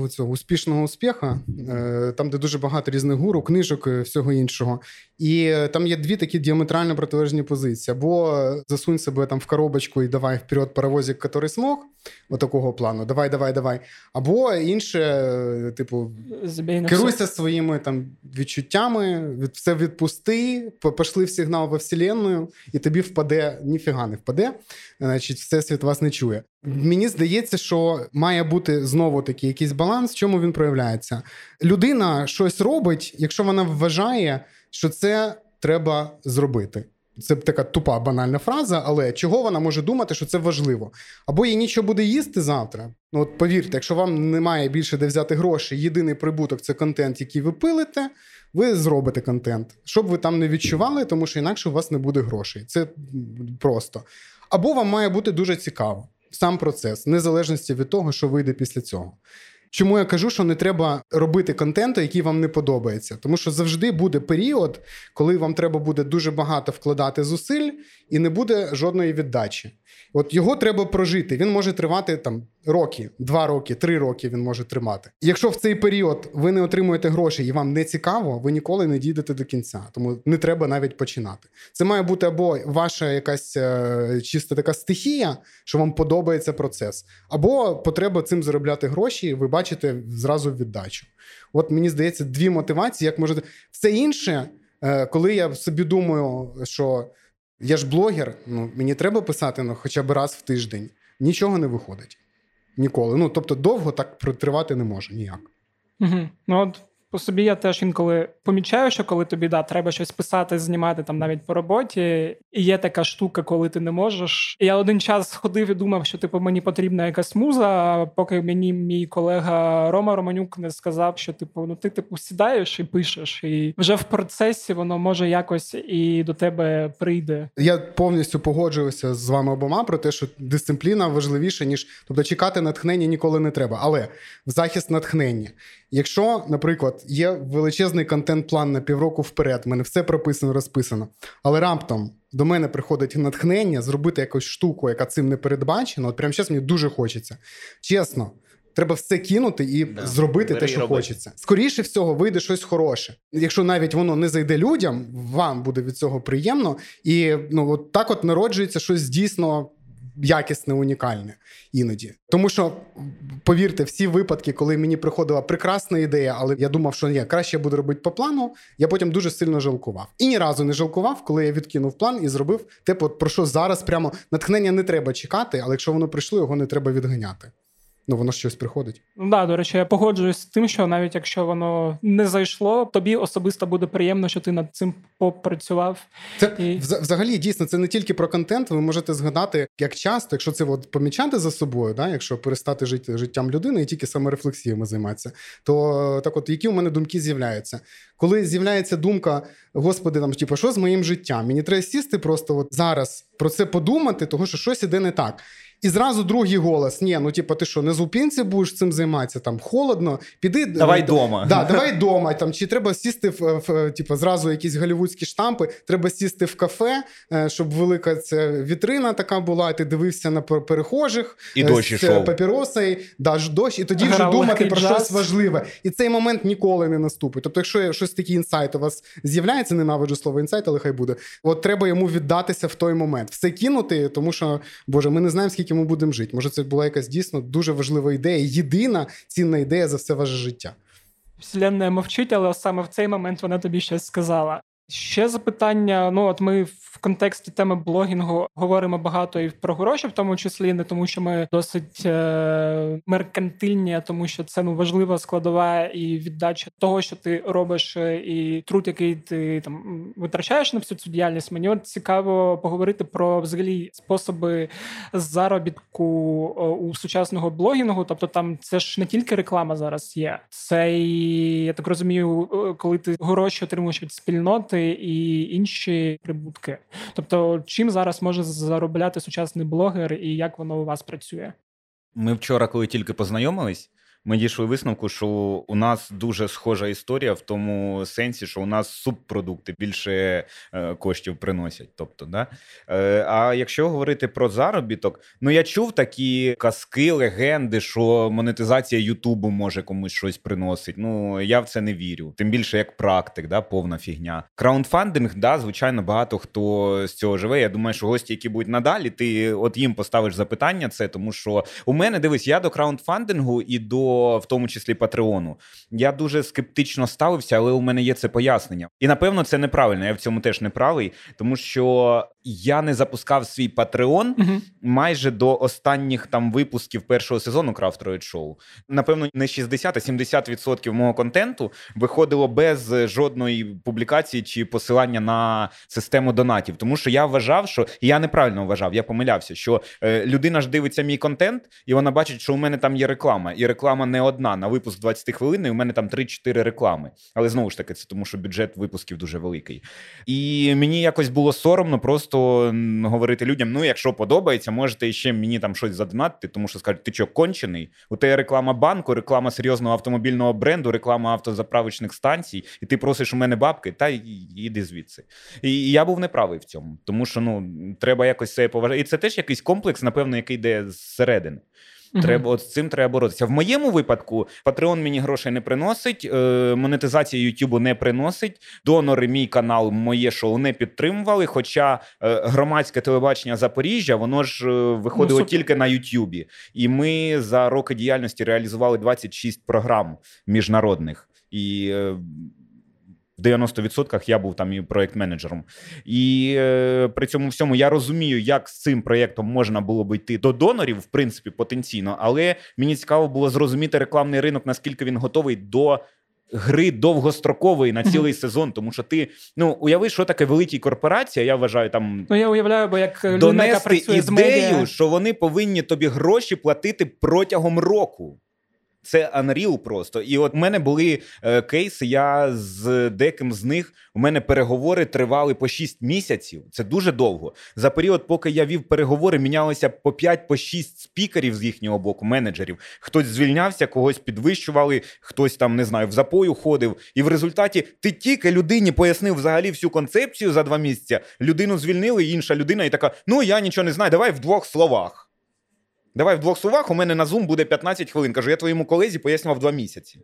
цього успішного успіха, е, там, де дуже багато різних гуру, книжок, і всього іншого. І е, там є дві такі діаметрально протилежні позиції: або засунь себе там в коробочку і давай вперед паровозик, який смог, отакого плану. Давай, давай, давай. Або інше, е, типу, керуйся своїми там відчуттями, від, все відпусти, пошли в сигнал во Вселенную, і тобі впаде, ніфіга не впаде. Значить, всесвіт вас не чує. Мені здається, що має бути знову таки якийсь баланс, в чому він проявляється. Людина щось робить, якщо вона вважає, що це треба зробити. Це така тупа банальна фраза, але чого вона може думати, що це важливо? Або їй нічого буде їсти завтра. Ну от повірте, якщо вам немає більше де взяти гроші, єдиний прибуток це контент, який ви пилите, ви зробите контент, щоб ви там не відчували, тому що інакше у вас не буде грошей. Це просто. Або вам має бути дуже цікаво сам процес, незалежності від того, що вийде після цього. Чому я кажу, що не треба робити контенту, який вам не подобається, тому що завжди буде період, коли вам треба буде дуже багато вкладати зусиль, і не буде жодної віддачі. От його треба прожити. Він може тривати там роки, два роки, три роки він може тримати. Якщо в цей період ви не отримуєте гроші і вам не цікаво, ви ніколи не дійдете до кінця. Тому не треба навіть починати. Це має бути або ваша якась е, чиста така стихія, що вам подобається процес, або потреба цим заробляти гроші. Ви бачите зразу віддачу. От мені здається, дві мотивації, як можете все інше, е, коли я собі думаю, що. Я ж блогер, ну мені треба писати ну, хоча б раз в тиждень. Нічого не виходить. Ніколи. Ну тобто, довго так протривати не може ніяк. Угу. Ну от по собі я теж інколи помічаю, що коли тобі да, треба щось писати, знімати там навіть по роботі, і є така штука, коли ти не можеш. Я один час ходив і думав, що типу мені потрібна якась муза, поки мені мій колега Рома Романюк не сказав, що типу, ну ти типу сідаєш і пишеш, і вже в процесі воно може якось і до тебе прийде. Я повністю погоджуюся з вами обома про те, що дисципліна важливіша ніж тобто чекати натхнення ніколи не треба. Але в захист натхнення. Якщо, наприклад, є величезний контент-план на півроку вперед, в мене все прописано, розписано, але раптом до мене приходить натхнення зробити якусь штуку, яка цим не передбачена. От прямо зараз мені дуже хочеться. Чесно, треба все кинути і да. зробити Бери те, що робити. хочеться. Скоріше всього, вийде щось хороше. Якщо навіть воно не зайде людям, вам буде від цього приємно, і ну от так от народжується щось дійсно якісне, унікальне іноді. Тому що, повірте, всі випадки, коли мені приходила прекрасна ідея, але я думав, що ні, краще я буду робити по плану, я потім дуже сильно жалкував. І ні разу не жалкував, коли я відкинув план і зробив те, про що зараз прямо натхнення не треба чекати, але якщо воно прийшло, його не треба відганяти ну воно щось приходить. Ну да, до речі, я погоджуюсь з тим, що навіть якщо воно не зайшло, тобі особисто буде приємно, що ти над цим попрацював. Це і... взагалі дійсно це не тільки про контент. Ви можете згадати, як часто, якщо це от помічати за собою, да, якщо перестати жити життям людини і тільки саморефлексіями займатися, то так, от які у мене думки з'являються, коли з'являється думка, господи, там типу, що з моїм життям? Мені треба сісти просто от зараз про це подумати, тому що щось іде не так. І зразу другий голос: ні, ну типу, ти що, не зупинці будеш цим займатися? Там холодно, піди давай дома. Да, давай дома. Там чи треба сісти в, в типу, зразу якісь голівудські штампи, треба сісти в кафе, е, щоб велика ця вітрина така була. Ти дивився на перехожих і дощ з папіросою, даш дощ, і тоді вже думати про щось важливе. І цей момент ніколи не наступить. Тобто, якщо щось такий інсайт у вас з'являється, ненавиджу слово інсайт, але хай буде. От треба йому віддатися в той момент, все кинути, тому що Боже, ми не знаємо, скільки ми будемо жити. Може, це була якась дійсно дуже важлива ідея, єдина цінна ідея за все ваше життя. Вселенная мовчить, але саме в цей момент вона тобі щось сказала. Ще запитання. Ну, от ми в контексті теми блогінгу говоримо багато і про гроші, в тому числі не тому, що ми досить е- меркантильні, а тому що це ну важлива складова і віддача того, що ти робиш, е, і труд, який ти там витрачаєш на всю цю діяльність. Мені от цікаво поговорити про взагалі способи заробітку у сучасного блогінгу. Тобто, там це ж не тільки реклама зараз є. Це і, я так розумію, коли ти гроші отримуєш від спільноти і інші прибутки. Тобто, чим зараз може заробляти сучасний блогер і як воно у вас працює? Ми вчора, коли тільки познайомились, ми дійшли висновку, що у нас дуже схожа історія в тому сенсі, що у нас субпродукти більше е, коштів приносять. Тобто, да? Е, А якщо говорити про заробіток, ну я чув такі казки, легенди, що монетизація Ютубу може комусь щось приносить. Ну я в це не вірю. Тим більше як практик, да, повна фігня. Краундфандинг, да, звичайно, багато хто з цього живе. Я думаю, що гості, які будуть надалі, ти от їм поставиш запитання, це тому що у мене дивись, я до краундфандингу і до в тому числі Патреону. Я дуже скептично ставився, але у мене є це пояснення. І напевно це неправильно. Я в цьому теж не правий, тому що я не запускав свій Патреон uh майже до останніх там випусків першого сезону Крафтроїд шоу. Напевно, не 60, а 70% мого контенту виходило без жодної публікації чи посилання на систему донатів. Тому що я вважав, що я неправильно вважав, я помилявся, що е, людина ж дивиться мій контент, і вона бачить, що у мене там є реклама, і реклама не одна на випуск 20 хвилин. і У мене там 3-4 реклами. Але знову ж таки, це тому, що бюджет випусків дуже великий. І мені якось було соромно просто говорити людям: ну, якщо подобається, можете ще мені там щось задонатити, тому що скажуть, ти що, кончений? У тебе реклама банку, реклама серйозного автомобільного бренду, реклама автозаправочних станцій, і ти просиш у мене бабки, та іди звідси. І я був неправий в цьому, тому що ну треба якось це поважати. І це теж якийсь комплекс, напевно, який йде зсередини. Треба от з цим треба боротися. В моєму випадку Patreon мені грошей не приносить, е, монетизація Ютубу не приносить. Донори, мій канал, моє шоу не підтримували. Хоча е, громадське телебачення Запоріжжя воно ж е, виходило ну, тільки на Ютубі, і ми за роки діяльності реалізували 26 програм міжнародних і. В 90% я був там і проєкт-менеджером. І е, при цьому всьому я розумію, як з цим проєктом можна було б йти до донорів, в принципі, потенційно. Але мені цікаво було зрозуміти рекламний ринок, наскільки він готовий до. Гри довгострокової на цілий сезон, тому що ти ну уяви, що таке великі корпорація. Я вважаю там ну я уявляю, бо як людина, яка працює ідею, з медіа... що вони повинні тобі гроші платити протягом року. Це Unreal просто. І от в мене були е, кейси. Я з деяким з них у мене переговори тривали по 6 місяців. Це дуже довго. За період, поки я вів переговори, мінялося по 5-6 по спікерів з їхнього боку, менеджерів. Хтось звільнявся, когось підвищували, хтось там не знаю, в запою ходив. І в результаті ти тільки людині пояснив взагалі всю концепцію за два місяці. Людину звільнили, інша людина, і така: ну я нічого не знаю, давай в двох словах. Давай в двох словах. У мене на Zoom буде 15 хвилин. Кажу, я твоєму колезі пояснював два місяці.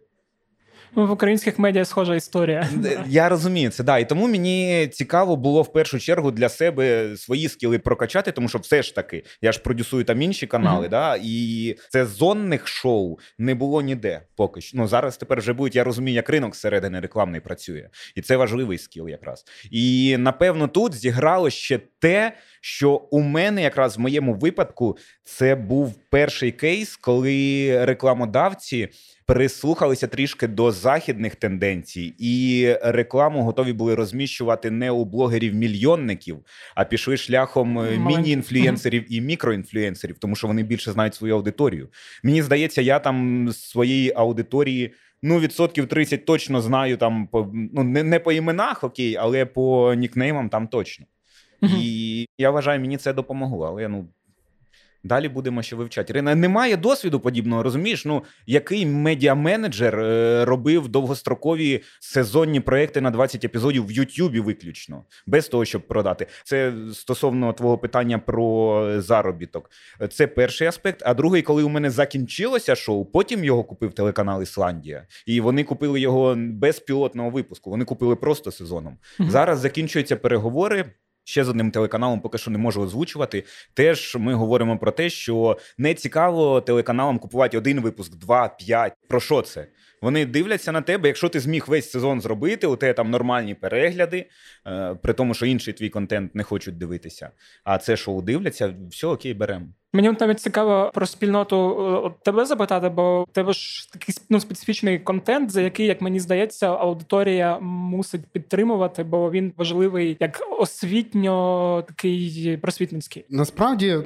Ну, в українських медіа схожа історія. Я розумію це, да. І тому мені цікаво було в першу чергу для себе свої скіли прокачати, тому що все ж таки я ж продюсую там інші канали, mm-hmm. да, і це зонних шоу не було ніде поки що. Ну зараз тепер вже будуть. Я розумію, як ринок зсередини рекламний працює, і це важливий скіл, якраз. І напевно тут зіграло ще те, що у мене якраз в моєму випадку це був перший кейс, коли рекламодавці прислухалися трішки до західних тенденцій, і рекламу готові були розміщувати не у блогерів-мільйонників, а пішли шляхом е, міні-інфлюєнсерів і мікроінфлюєнсерів, тому що вони більше знають свою аудиторію. Мені здається, я там своєї аудиторії. Ну, відсотків 30 точно знаю там по ну не не по іменах, окей, але по нікнеймам там точно. І я вважаю, мені це допомогло. Але ну Далі будемо ще вивчати. Рина немає досвіду подібного, розумієш? Ну який медіаменеджер е, робив довгострокові сезонні проекти на 20 епізодів в Ютубі виключно, без того, щоб продати. Це стосовно твого питання про заробіток. Це перший аспект. А другий, коли у мене закінчилося шоу, потім його купив телеканал Ісландія, і вони купили його без пілотного випуску. Вони купили просто сезоном. Зараз закінчуються переговори. Ще з одним телеканалом поки що не можу озвучувати. Теж ми говоримо про те, що не цікаво телеканалам купувати один випуск, два, п'ять. Про що це? Вони дивляться на тебе, якщо ти зміг весь сезон зробити, у тебе там нормальні перегляди, е, при тому, що інший твій контент не хочуть дивитися. А це шоу дивляться, все окей, беремо. Мені навіть цікаво про спільноту от тебе запитати, бо в тебе ж такий ну, специфічний контент, за який, як мені здається, аудиторія мусить підтримувати, бо він важливий як освітньо такий просвітницький. Насправді.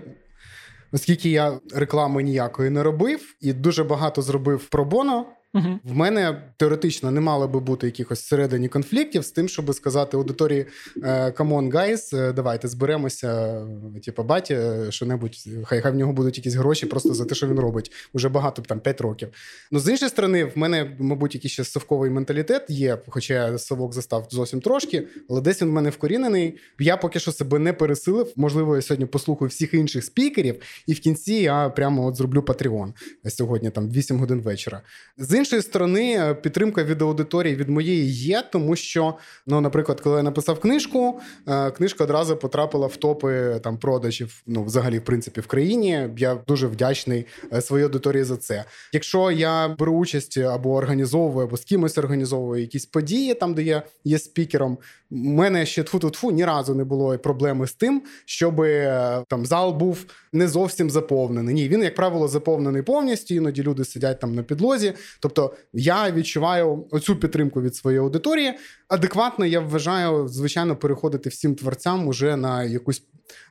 Оскільки я реклами ніякої не робив і дуже багато зробив про боно, Угу. В мене теоретично не мало би бути якихось всередині конфліктів з тим, щоб сказати аудиторії «Е, «Come on, guys, е, давайте зберемося, типу, баті, е, що небудь, хай хай в нього будуть якісь гроші просто за те, що він робить уже багато там 5 років. Ну з іншої сторони, в мене, мабуть, якийсь ще совковий менталітет є, хоча совок застав зовсім трошки, але десь він в мене вкорінений. Я поки що себе не пересилив. Можливо, я сьогодні послухаю всіх інших спікерів, і в кінці я прямо от зроблю Patreon сьогодні, там 8 годин вечора. З іншої сторони, е, підтримка від аудиторії від моєї є, тому що, ну, наприклад, коли я написав книжку, е, книжка одразу потрапила в топи там продажів. Ну, взагалі, в принципі, в країні. Я дуже вдячний е, своїй аудиторії за це. Якщо я беру участь або організовую, або з кимось організовую якісь події, там де я є спікером, у мене ще тфу-тфу ні разу не було проблеми з тим, щоб там зал був не зовсім заповнений. Ні, він, як правило, заповнений повністю. Іноді люди сидять там на підлозі. Тобто я відчуваю оцю підтримку від своєї аудиторії. Адекватно я вважаю, звичайно, переходити всім творцям уже на якусь.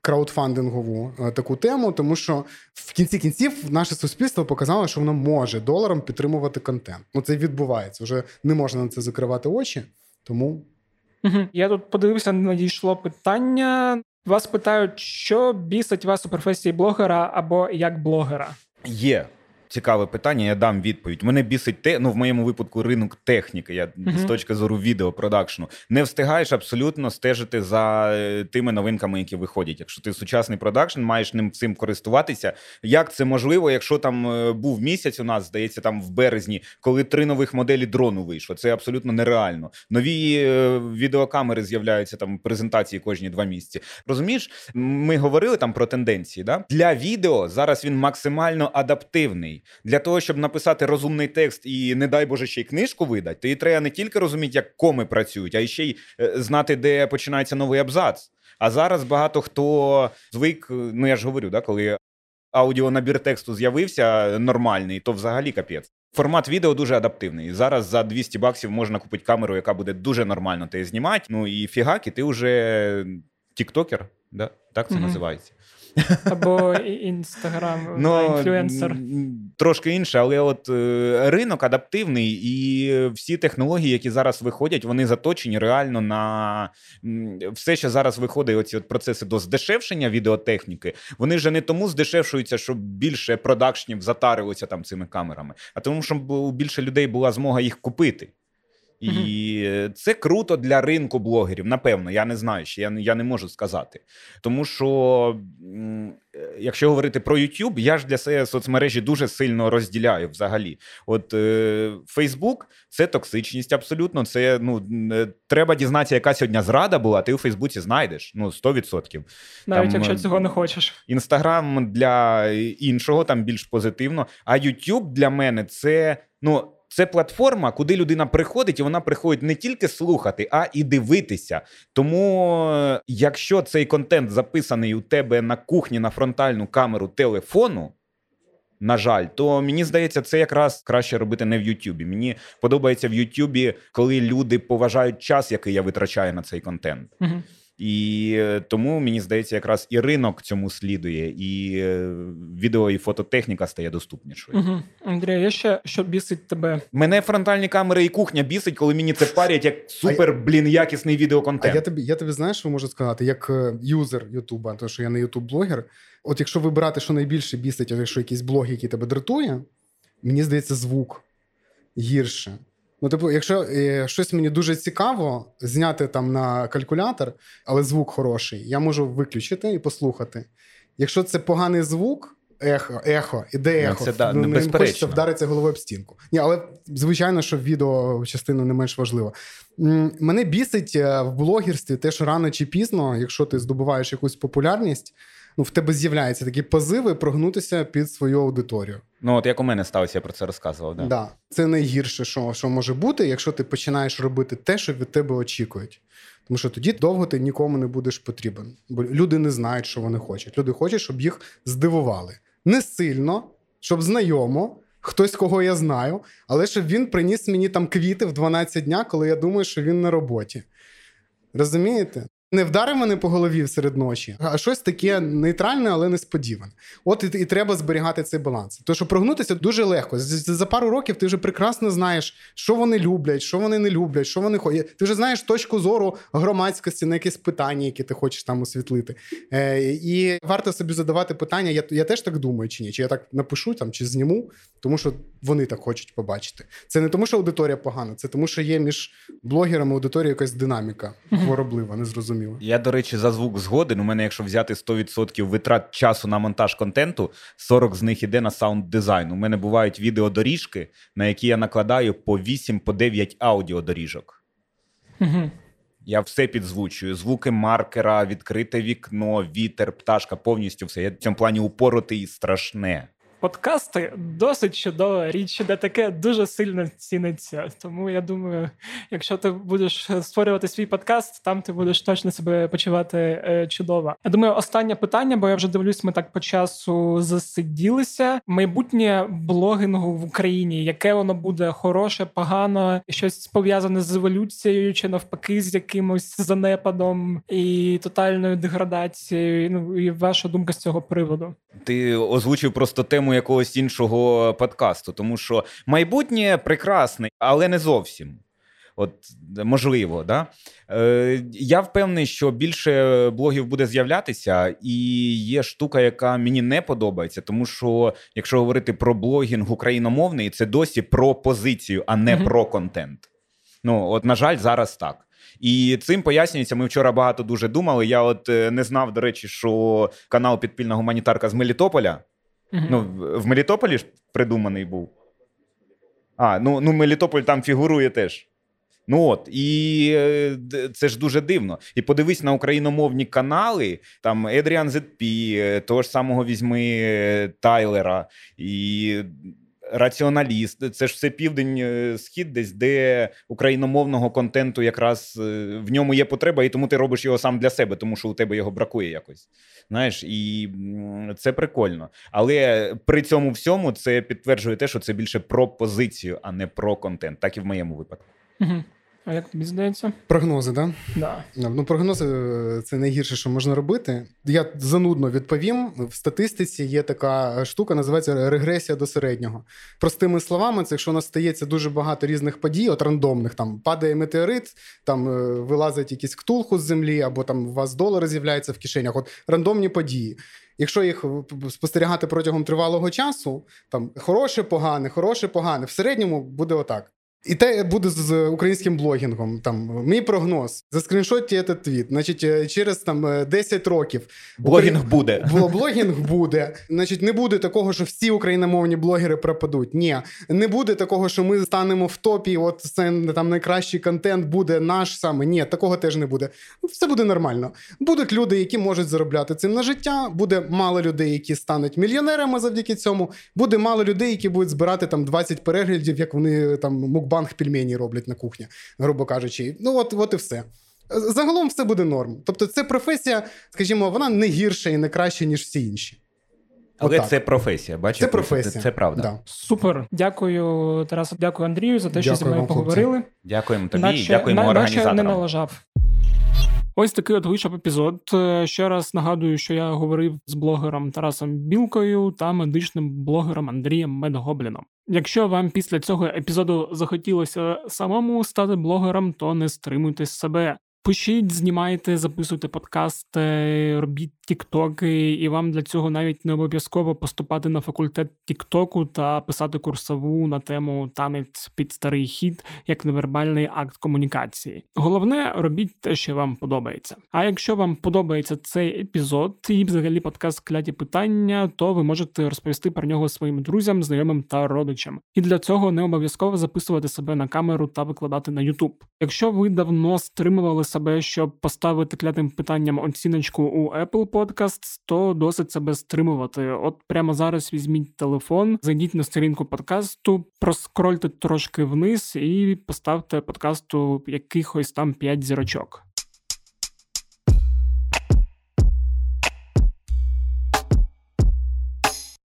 Краудфандингову е, таку тему, тому що в кінці кінців наше суспільство показало, що воно може доларом підтримувати контент. Ну це відбувається. Вже не можна на це закривати очі. Тому я тут подивився, надійшло питання. Вас питають, що бісить вас у професії блогера або як блогера? Є цікаве питання, я дам відповідь. Мене бісить те, ну в моєму випадку ринок техніки. Я uh-huh. з точки зору відеопродакшну. Не встигаєш абсолютно стежити за е, тими новинками, які виходять. Якщо ти сучасний продакшн, маєш ним цим користуватися. Як це можливо, якщо там е, був місяць у нас, здається, там в березні, коли три нових моделі дрону вийшло? Це абсолютно нереально. Нові е, відеокамери з'являються там презентації кожні два місяці. Розумієш, ми говорили там про тенденції. Да? Для відео зараз він максимально адаптивний для того, щоб написати розумний текст і, не дай Боже, ще й книжку видати, то і треба не тільки розуміти, як коми працюють, а й ще й е, знати, де починається новий абзац. А зараз багато хто звик, ну я ж говорю, да, коли аудіонабір тексту з'явився нормальний, то взагалі капець. Формат відео дуже адаптивний. Зараз за 200 баксів можна купити камеру, яка буде дуже нормально тебе знімати. Ну і фігак, і ти вже тіктокер, да? так це mm-hmm. називається. Або інстаграм ну, інфлюенсер. Трошки інше, але от е, ринок адаптивний, і всі технології, які зараз виходять, вони заточені реально на все, що зараз виходить, оці от процеси до здешевшення відеотехніки, вони вже не тому здешевшуються, щоб більше продакшнів затарилося там цими камерами, а тому, щоб у більше людей була змога їх купити. І mm-hmm. це круто для ринку блогерів. Напевно, я не знаю, ще я я не можу сказати. Тому що, якщо говорити про YouTube, я ж для себе соцмережі дуже сильно розділяю взагалі. От е, Facebook це токсичність абсолютно. Це ну е, треба дізнатися, яка сьогодні зрада була. Ти у Фейсбуці знайдеш ну 100%. Навіть там, якщо цього не хочеш. Інстаграм для іншого там більш позитивно. А YouTube для мене це ну. Це платформа, куди людина приходить, і вона приходить не тільки слухати, а і дивитися. Тому, е, якщо цей контент записаний у тебе на кухні на фронтальну камеру телефону, на жаль, то мені здається, це якраз краще робити не в Ютубі. Мені подобається в Ютубі, коли люди поважають час, який я витрачаю на цей контент. Угу. І е, тому мені здається, якраз і ринок цьому слідує, і е, відео і фототехніка стає доступнішою. Угу. Андрій, є ще що бісить тебе? Мене фронтальні камери і кухня бісить, коли мені це парять як супер, блін, якісний відеоконтент. А я тобі я тобі знаєш, що можу сказати, як е, юзер Ютуба, тому що я не ютуб-блогер. От якщо вибирати, що найбільше бісить, от якщо якісь блоги, які тебе дратує, мені здається, звук гірше. Ну, типу, якщо е, щось мені дуже цікаво зняти там на калькулятор, але звук хороший, я можу виключити і послухати. Якщо це поганий звук, ехо, ехо, іде ну, ехо, це, да, ну, не хочеться вдаритися головою об стінку. Ні, але звичайно, що відео частина не менш важлива. Мене бісить е, в блогерстві те, що рано чи пізно, якщо ти здобуваєш якусь популярність, ну в тебе з'являються такі позиви прогнутися під свою аудиторію. Ну, от як у мене сталося, я про це розказував. Да. Да. Це найгірше, що що може бути, якщо ти починаєш робити те, що від тебе очікують. Тому що тоді довго ти нікому не будеш потрібен. Бо люди не знають, що вони хочуть. Люди хочуть, щоб їх здивували. Не сильно, щоб знайомо, хтось, кого я знаю, але щоб він приніс мені там квіти в 12 дня, коли я думаю, що він на роботі. Розумієте? Не вдарив мене по голові серед ночі, а щось таке нейтральне, але несподіване. От і, і треба зберігати цей баланс. Тому що прогнутися дуже легко. За пару років ти вже прекрасно знаєш, що вони люблять, що вони не люблять, що вони хочуть. Ти вже знаєш точку зору громадськості на якісь питання, які ти хочеш там освітлити. Е, І варто собі задавати питання. Я я теж так думаю, чи ні? Чи я так напишу там, чи зніму, тому що вони так хочуть побачити. Це не тому, що аудиторія погана, це тому, що є між блогерами аудиторія якась динаміка хвороблива, незрозуміла зрозуміло. Я, до речі, за звук згоден. У мене, якщо взяти 100% витрат часу на монтаж контенту, 40 з них іде на саунд дизайн. У мене бувають відеодоріжки, на які я накладаю по 8 по 9 аудіодоріжок. Угу. Я все підзвучую: звуки маркера, відкрите вікно, вітер, пташка, повністю все. Я в цьому плані упоротий і страшне. Подкасти досить чудова річ, де таке дуже сильно ціниться. Тому я думаю, якщо ти будеш створювати свій подкаст, там ти будеш точно себе почувати е, чудово. Я думаю, останнє питання, бо я вже дивлюсь, ми так по часу засиділися. Майбутнє блогінгу в Україні, яке воно буде хороше, погано, щось пов'язане з еволюцією, чи навпаки, з якимось занепадом і тотальною деградацією. Ну і ваша думка з цього приводу? Ти озвучив просто тему якогось іншого подкасту, тому що майбутнє прекрасне, але не зовсім. От можливо, да? Е, Я впевнений, що більше блогів буде з'являтися, і є штука, яка мені не подобається, тому що якщо говорити про блогінг україномовний, це досі про позицію, а не mm-hmm. про контент. Ну, от, на жаль, зараз так. І цим пояснюється. Ми вчора багато дуже думали. Я от е, не знав, до речі, що канал Підпільна гуманітарка з Мелітополя. Угу. Ну, В Мелітополі ж придуманий був. А, ну ну Мелітополь там фігурує теж. Ну от, і е, це ж дуже дивно. І подивись на україномовні канали, там Едріан Зетпі, е, того ж самого візьми Тайлера. і раціоналіст. Це ж все південь е, схід, десь де україномовного контенту якраз е, в ньому є потреба, і тому ти робиш його сам для себе, тому що у тебе його бракує якось. Знаєш, і це прикольно. Але при цьому всьому це підтверджує те, що це більше про позицію, а не про контент, так і в моєму випадку. Угу. А як тобі здається? Прогнози, да? Да. Ну, прогнози е, це найгірше, що можна робити. Я занудно відповім. В статистиці є така штука, називається регресія до середнього. Простими словами, це якщо у нас стається дуже багато різних подій, от рандомних там падає метеорит, там е, вилазить якийсь ктулху з землі, або там у вас долари з'являються в кишенях. От рандомні події. Якщо їх спостерігати протягом тривалого часу, там хороше, погане, хороше, погане, в середньому буде отак. І те буде з українським блогінгом. Там мій прогноз. Заскріншотті цей твіт. Значить, е, через там 10 е, років блогінг Украї... буде. Блогінг буде. Значить, не буде такого, що всі україномовні блогери пропадуть. Ні, не буде такого, що ми станемо в топі. От це там найкращий контент буде наш саме. Ні, такого теж не буде. Все буде нормально. Будуть люди, які можуть заробляти цим на життя. Буде мало людей, які стануть мільйонерами завдяки цьому. Буде мало людей, які будуть збирати там 20 переглядів, як вони там мукбан мукбанг пельмені роблять на кухні, грубо кажучи. Ну, от, от і все. Загалом все буде норм. Тобто, це професія, скажімо, вона не гірша і не краща, ніж всі інші. Але Отак. це професія, бачите? Це професія. Це, це правда. Да. Супер. Дякую, Тарасу, дякую Андрію за те, що зі мною поговорили. Дякуємо тобі, Наче, дякуємо на, організаторам. Наче не налажав. Ось такий от вийшов епізод. Е, ще раз нагадую, що я говорив з блогером Тарасом Білкою та медичним блогером Андрієм Медгобліном. Якщо вам після цього епізоду захотілося самому стати блогером, то не стримуйте себе. Пишіть, знімайте, записуйте подкасти, робіть тіктоки, і вам для цього навіть не обов'язково поступати на факультет Тіктоку та писати курсову на тему танець під старий хід як невербальний акт комунікації. Головне, робіть те, що вам подобається. А якщо вам подобається цей епізод і взагалі подкаст кляті питання, то ви можете розповісти про нього своїм друзям, знайомим та родичам. І для цього не обов'язково записувати себе на камеру та викладати на YouTube. Якщо ви давно стримували себе, щоб поставити клятим питанням оціночку у Apple Podcasts, то досить себе стримувати. От прямо зараз візьміть телефон, зайдіть на сторінку подкасту, проскрольте трошки вниз і поставте подкасту якихось там 5 зірочок.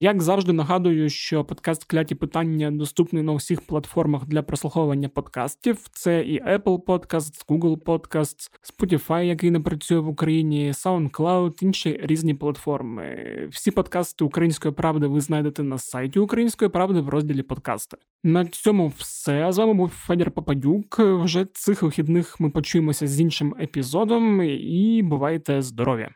Як завжди нагадую, що подкаст кляті питання доступний на всіх платформах для прослуховування подкастів. Це і Apple Podcasts, Google Podcasts, Spotify, який не працює в Україні, SoundCloud, інші різні платформи. Всі подкасти Української правди ви знайдете на сайті Української правди в розділі подкасти. На цьому все з вами був Федір Попадюк. Вже цих вихідних ми почуємося з іншим епізодом і бувайте здорові!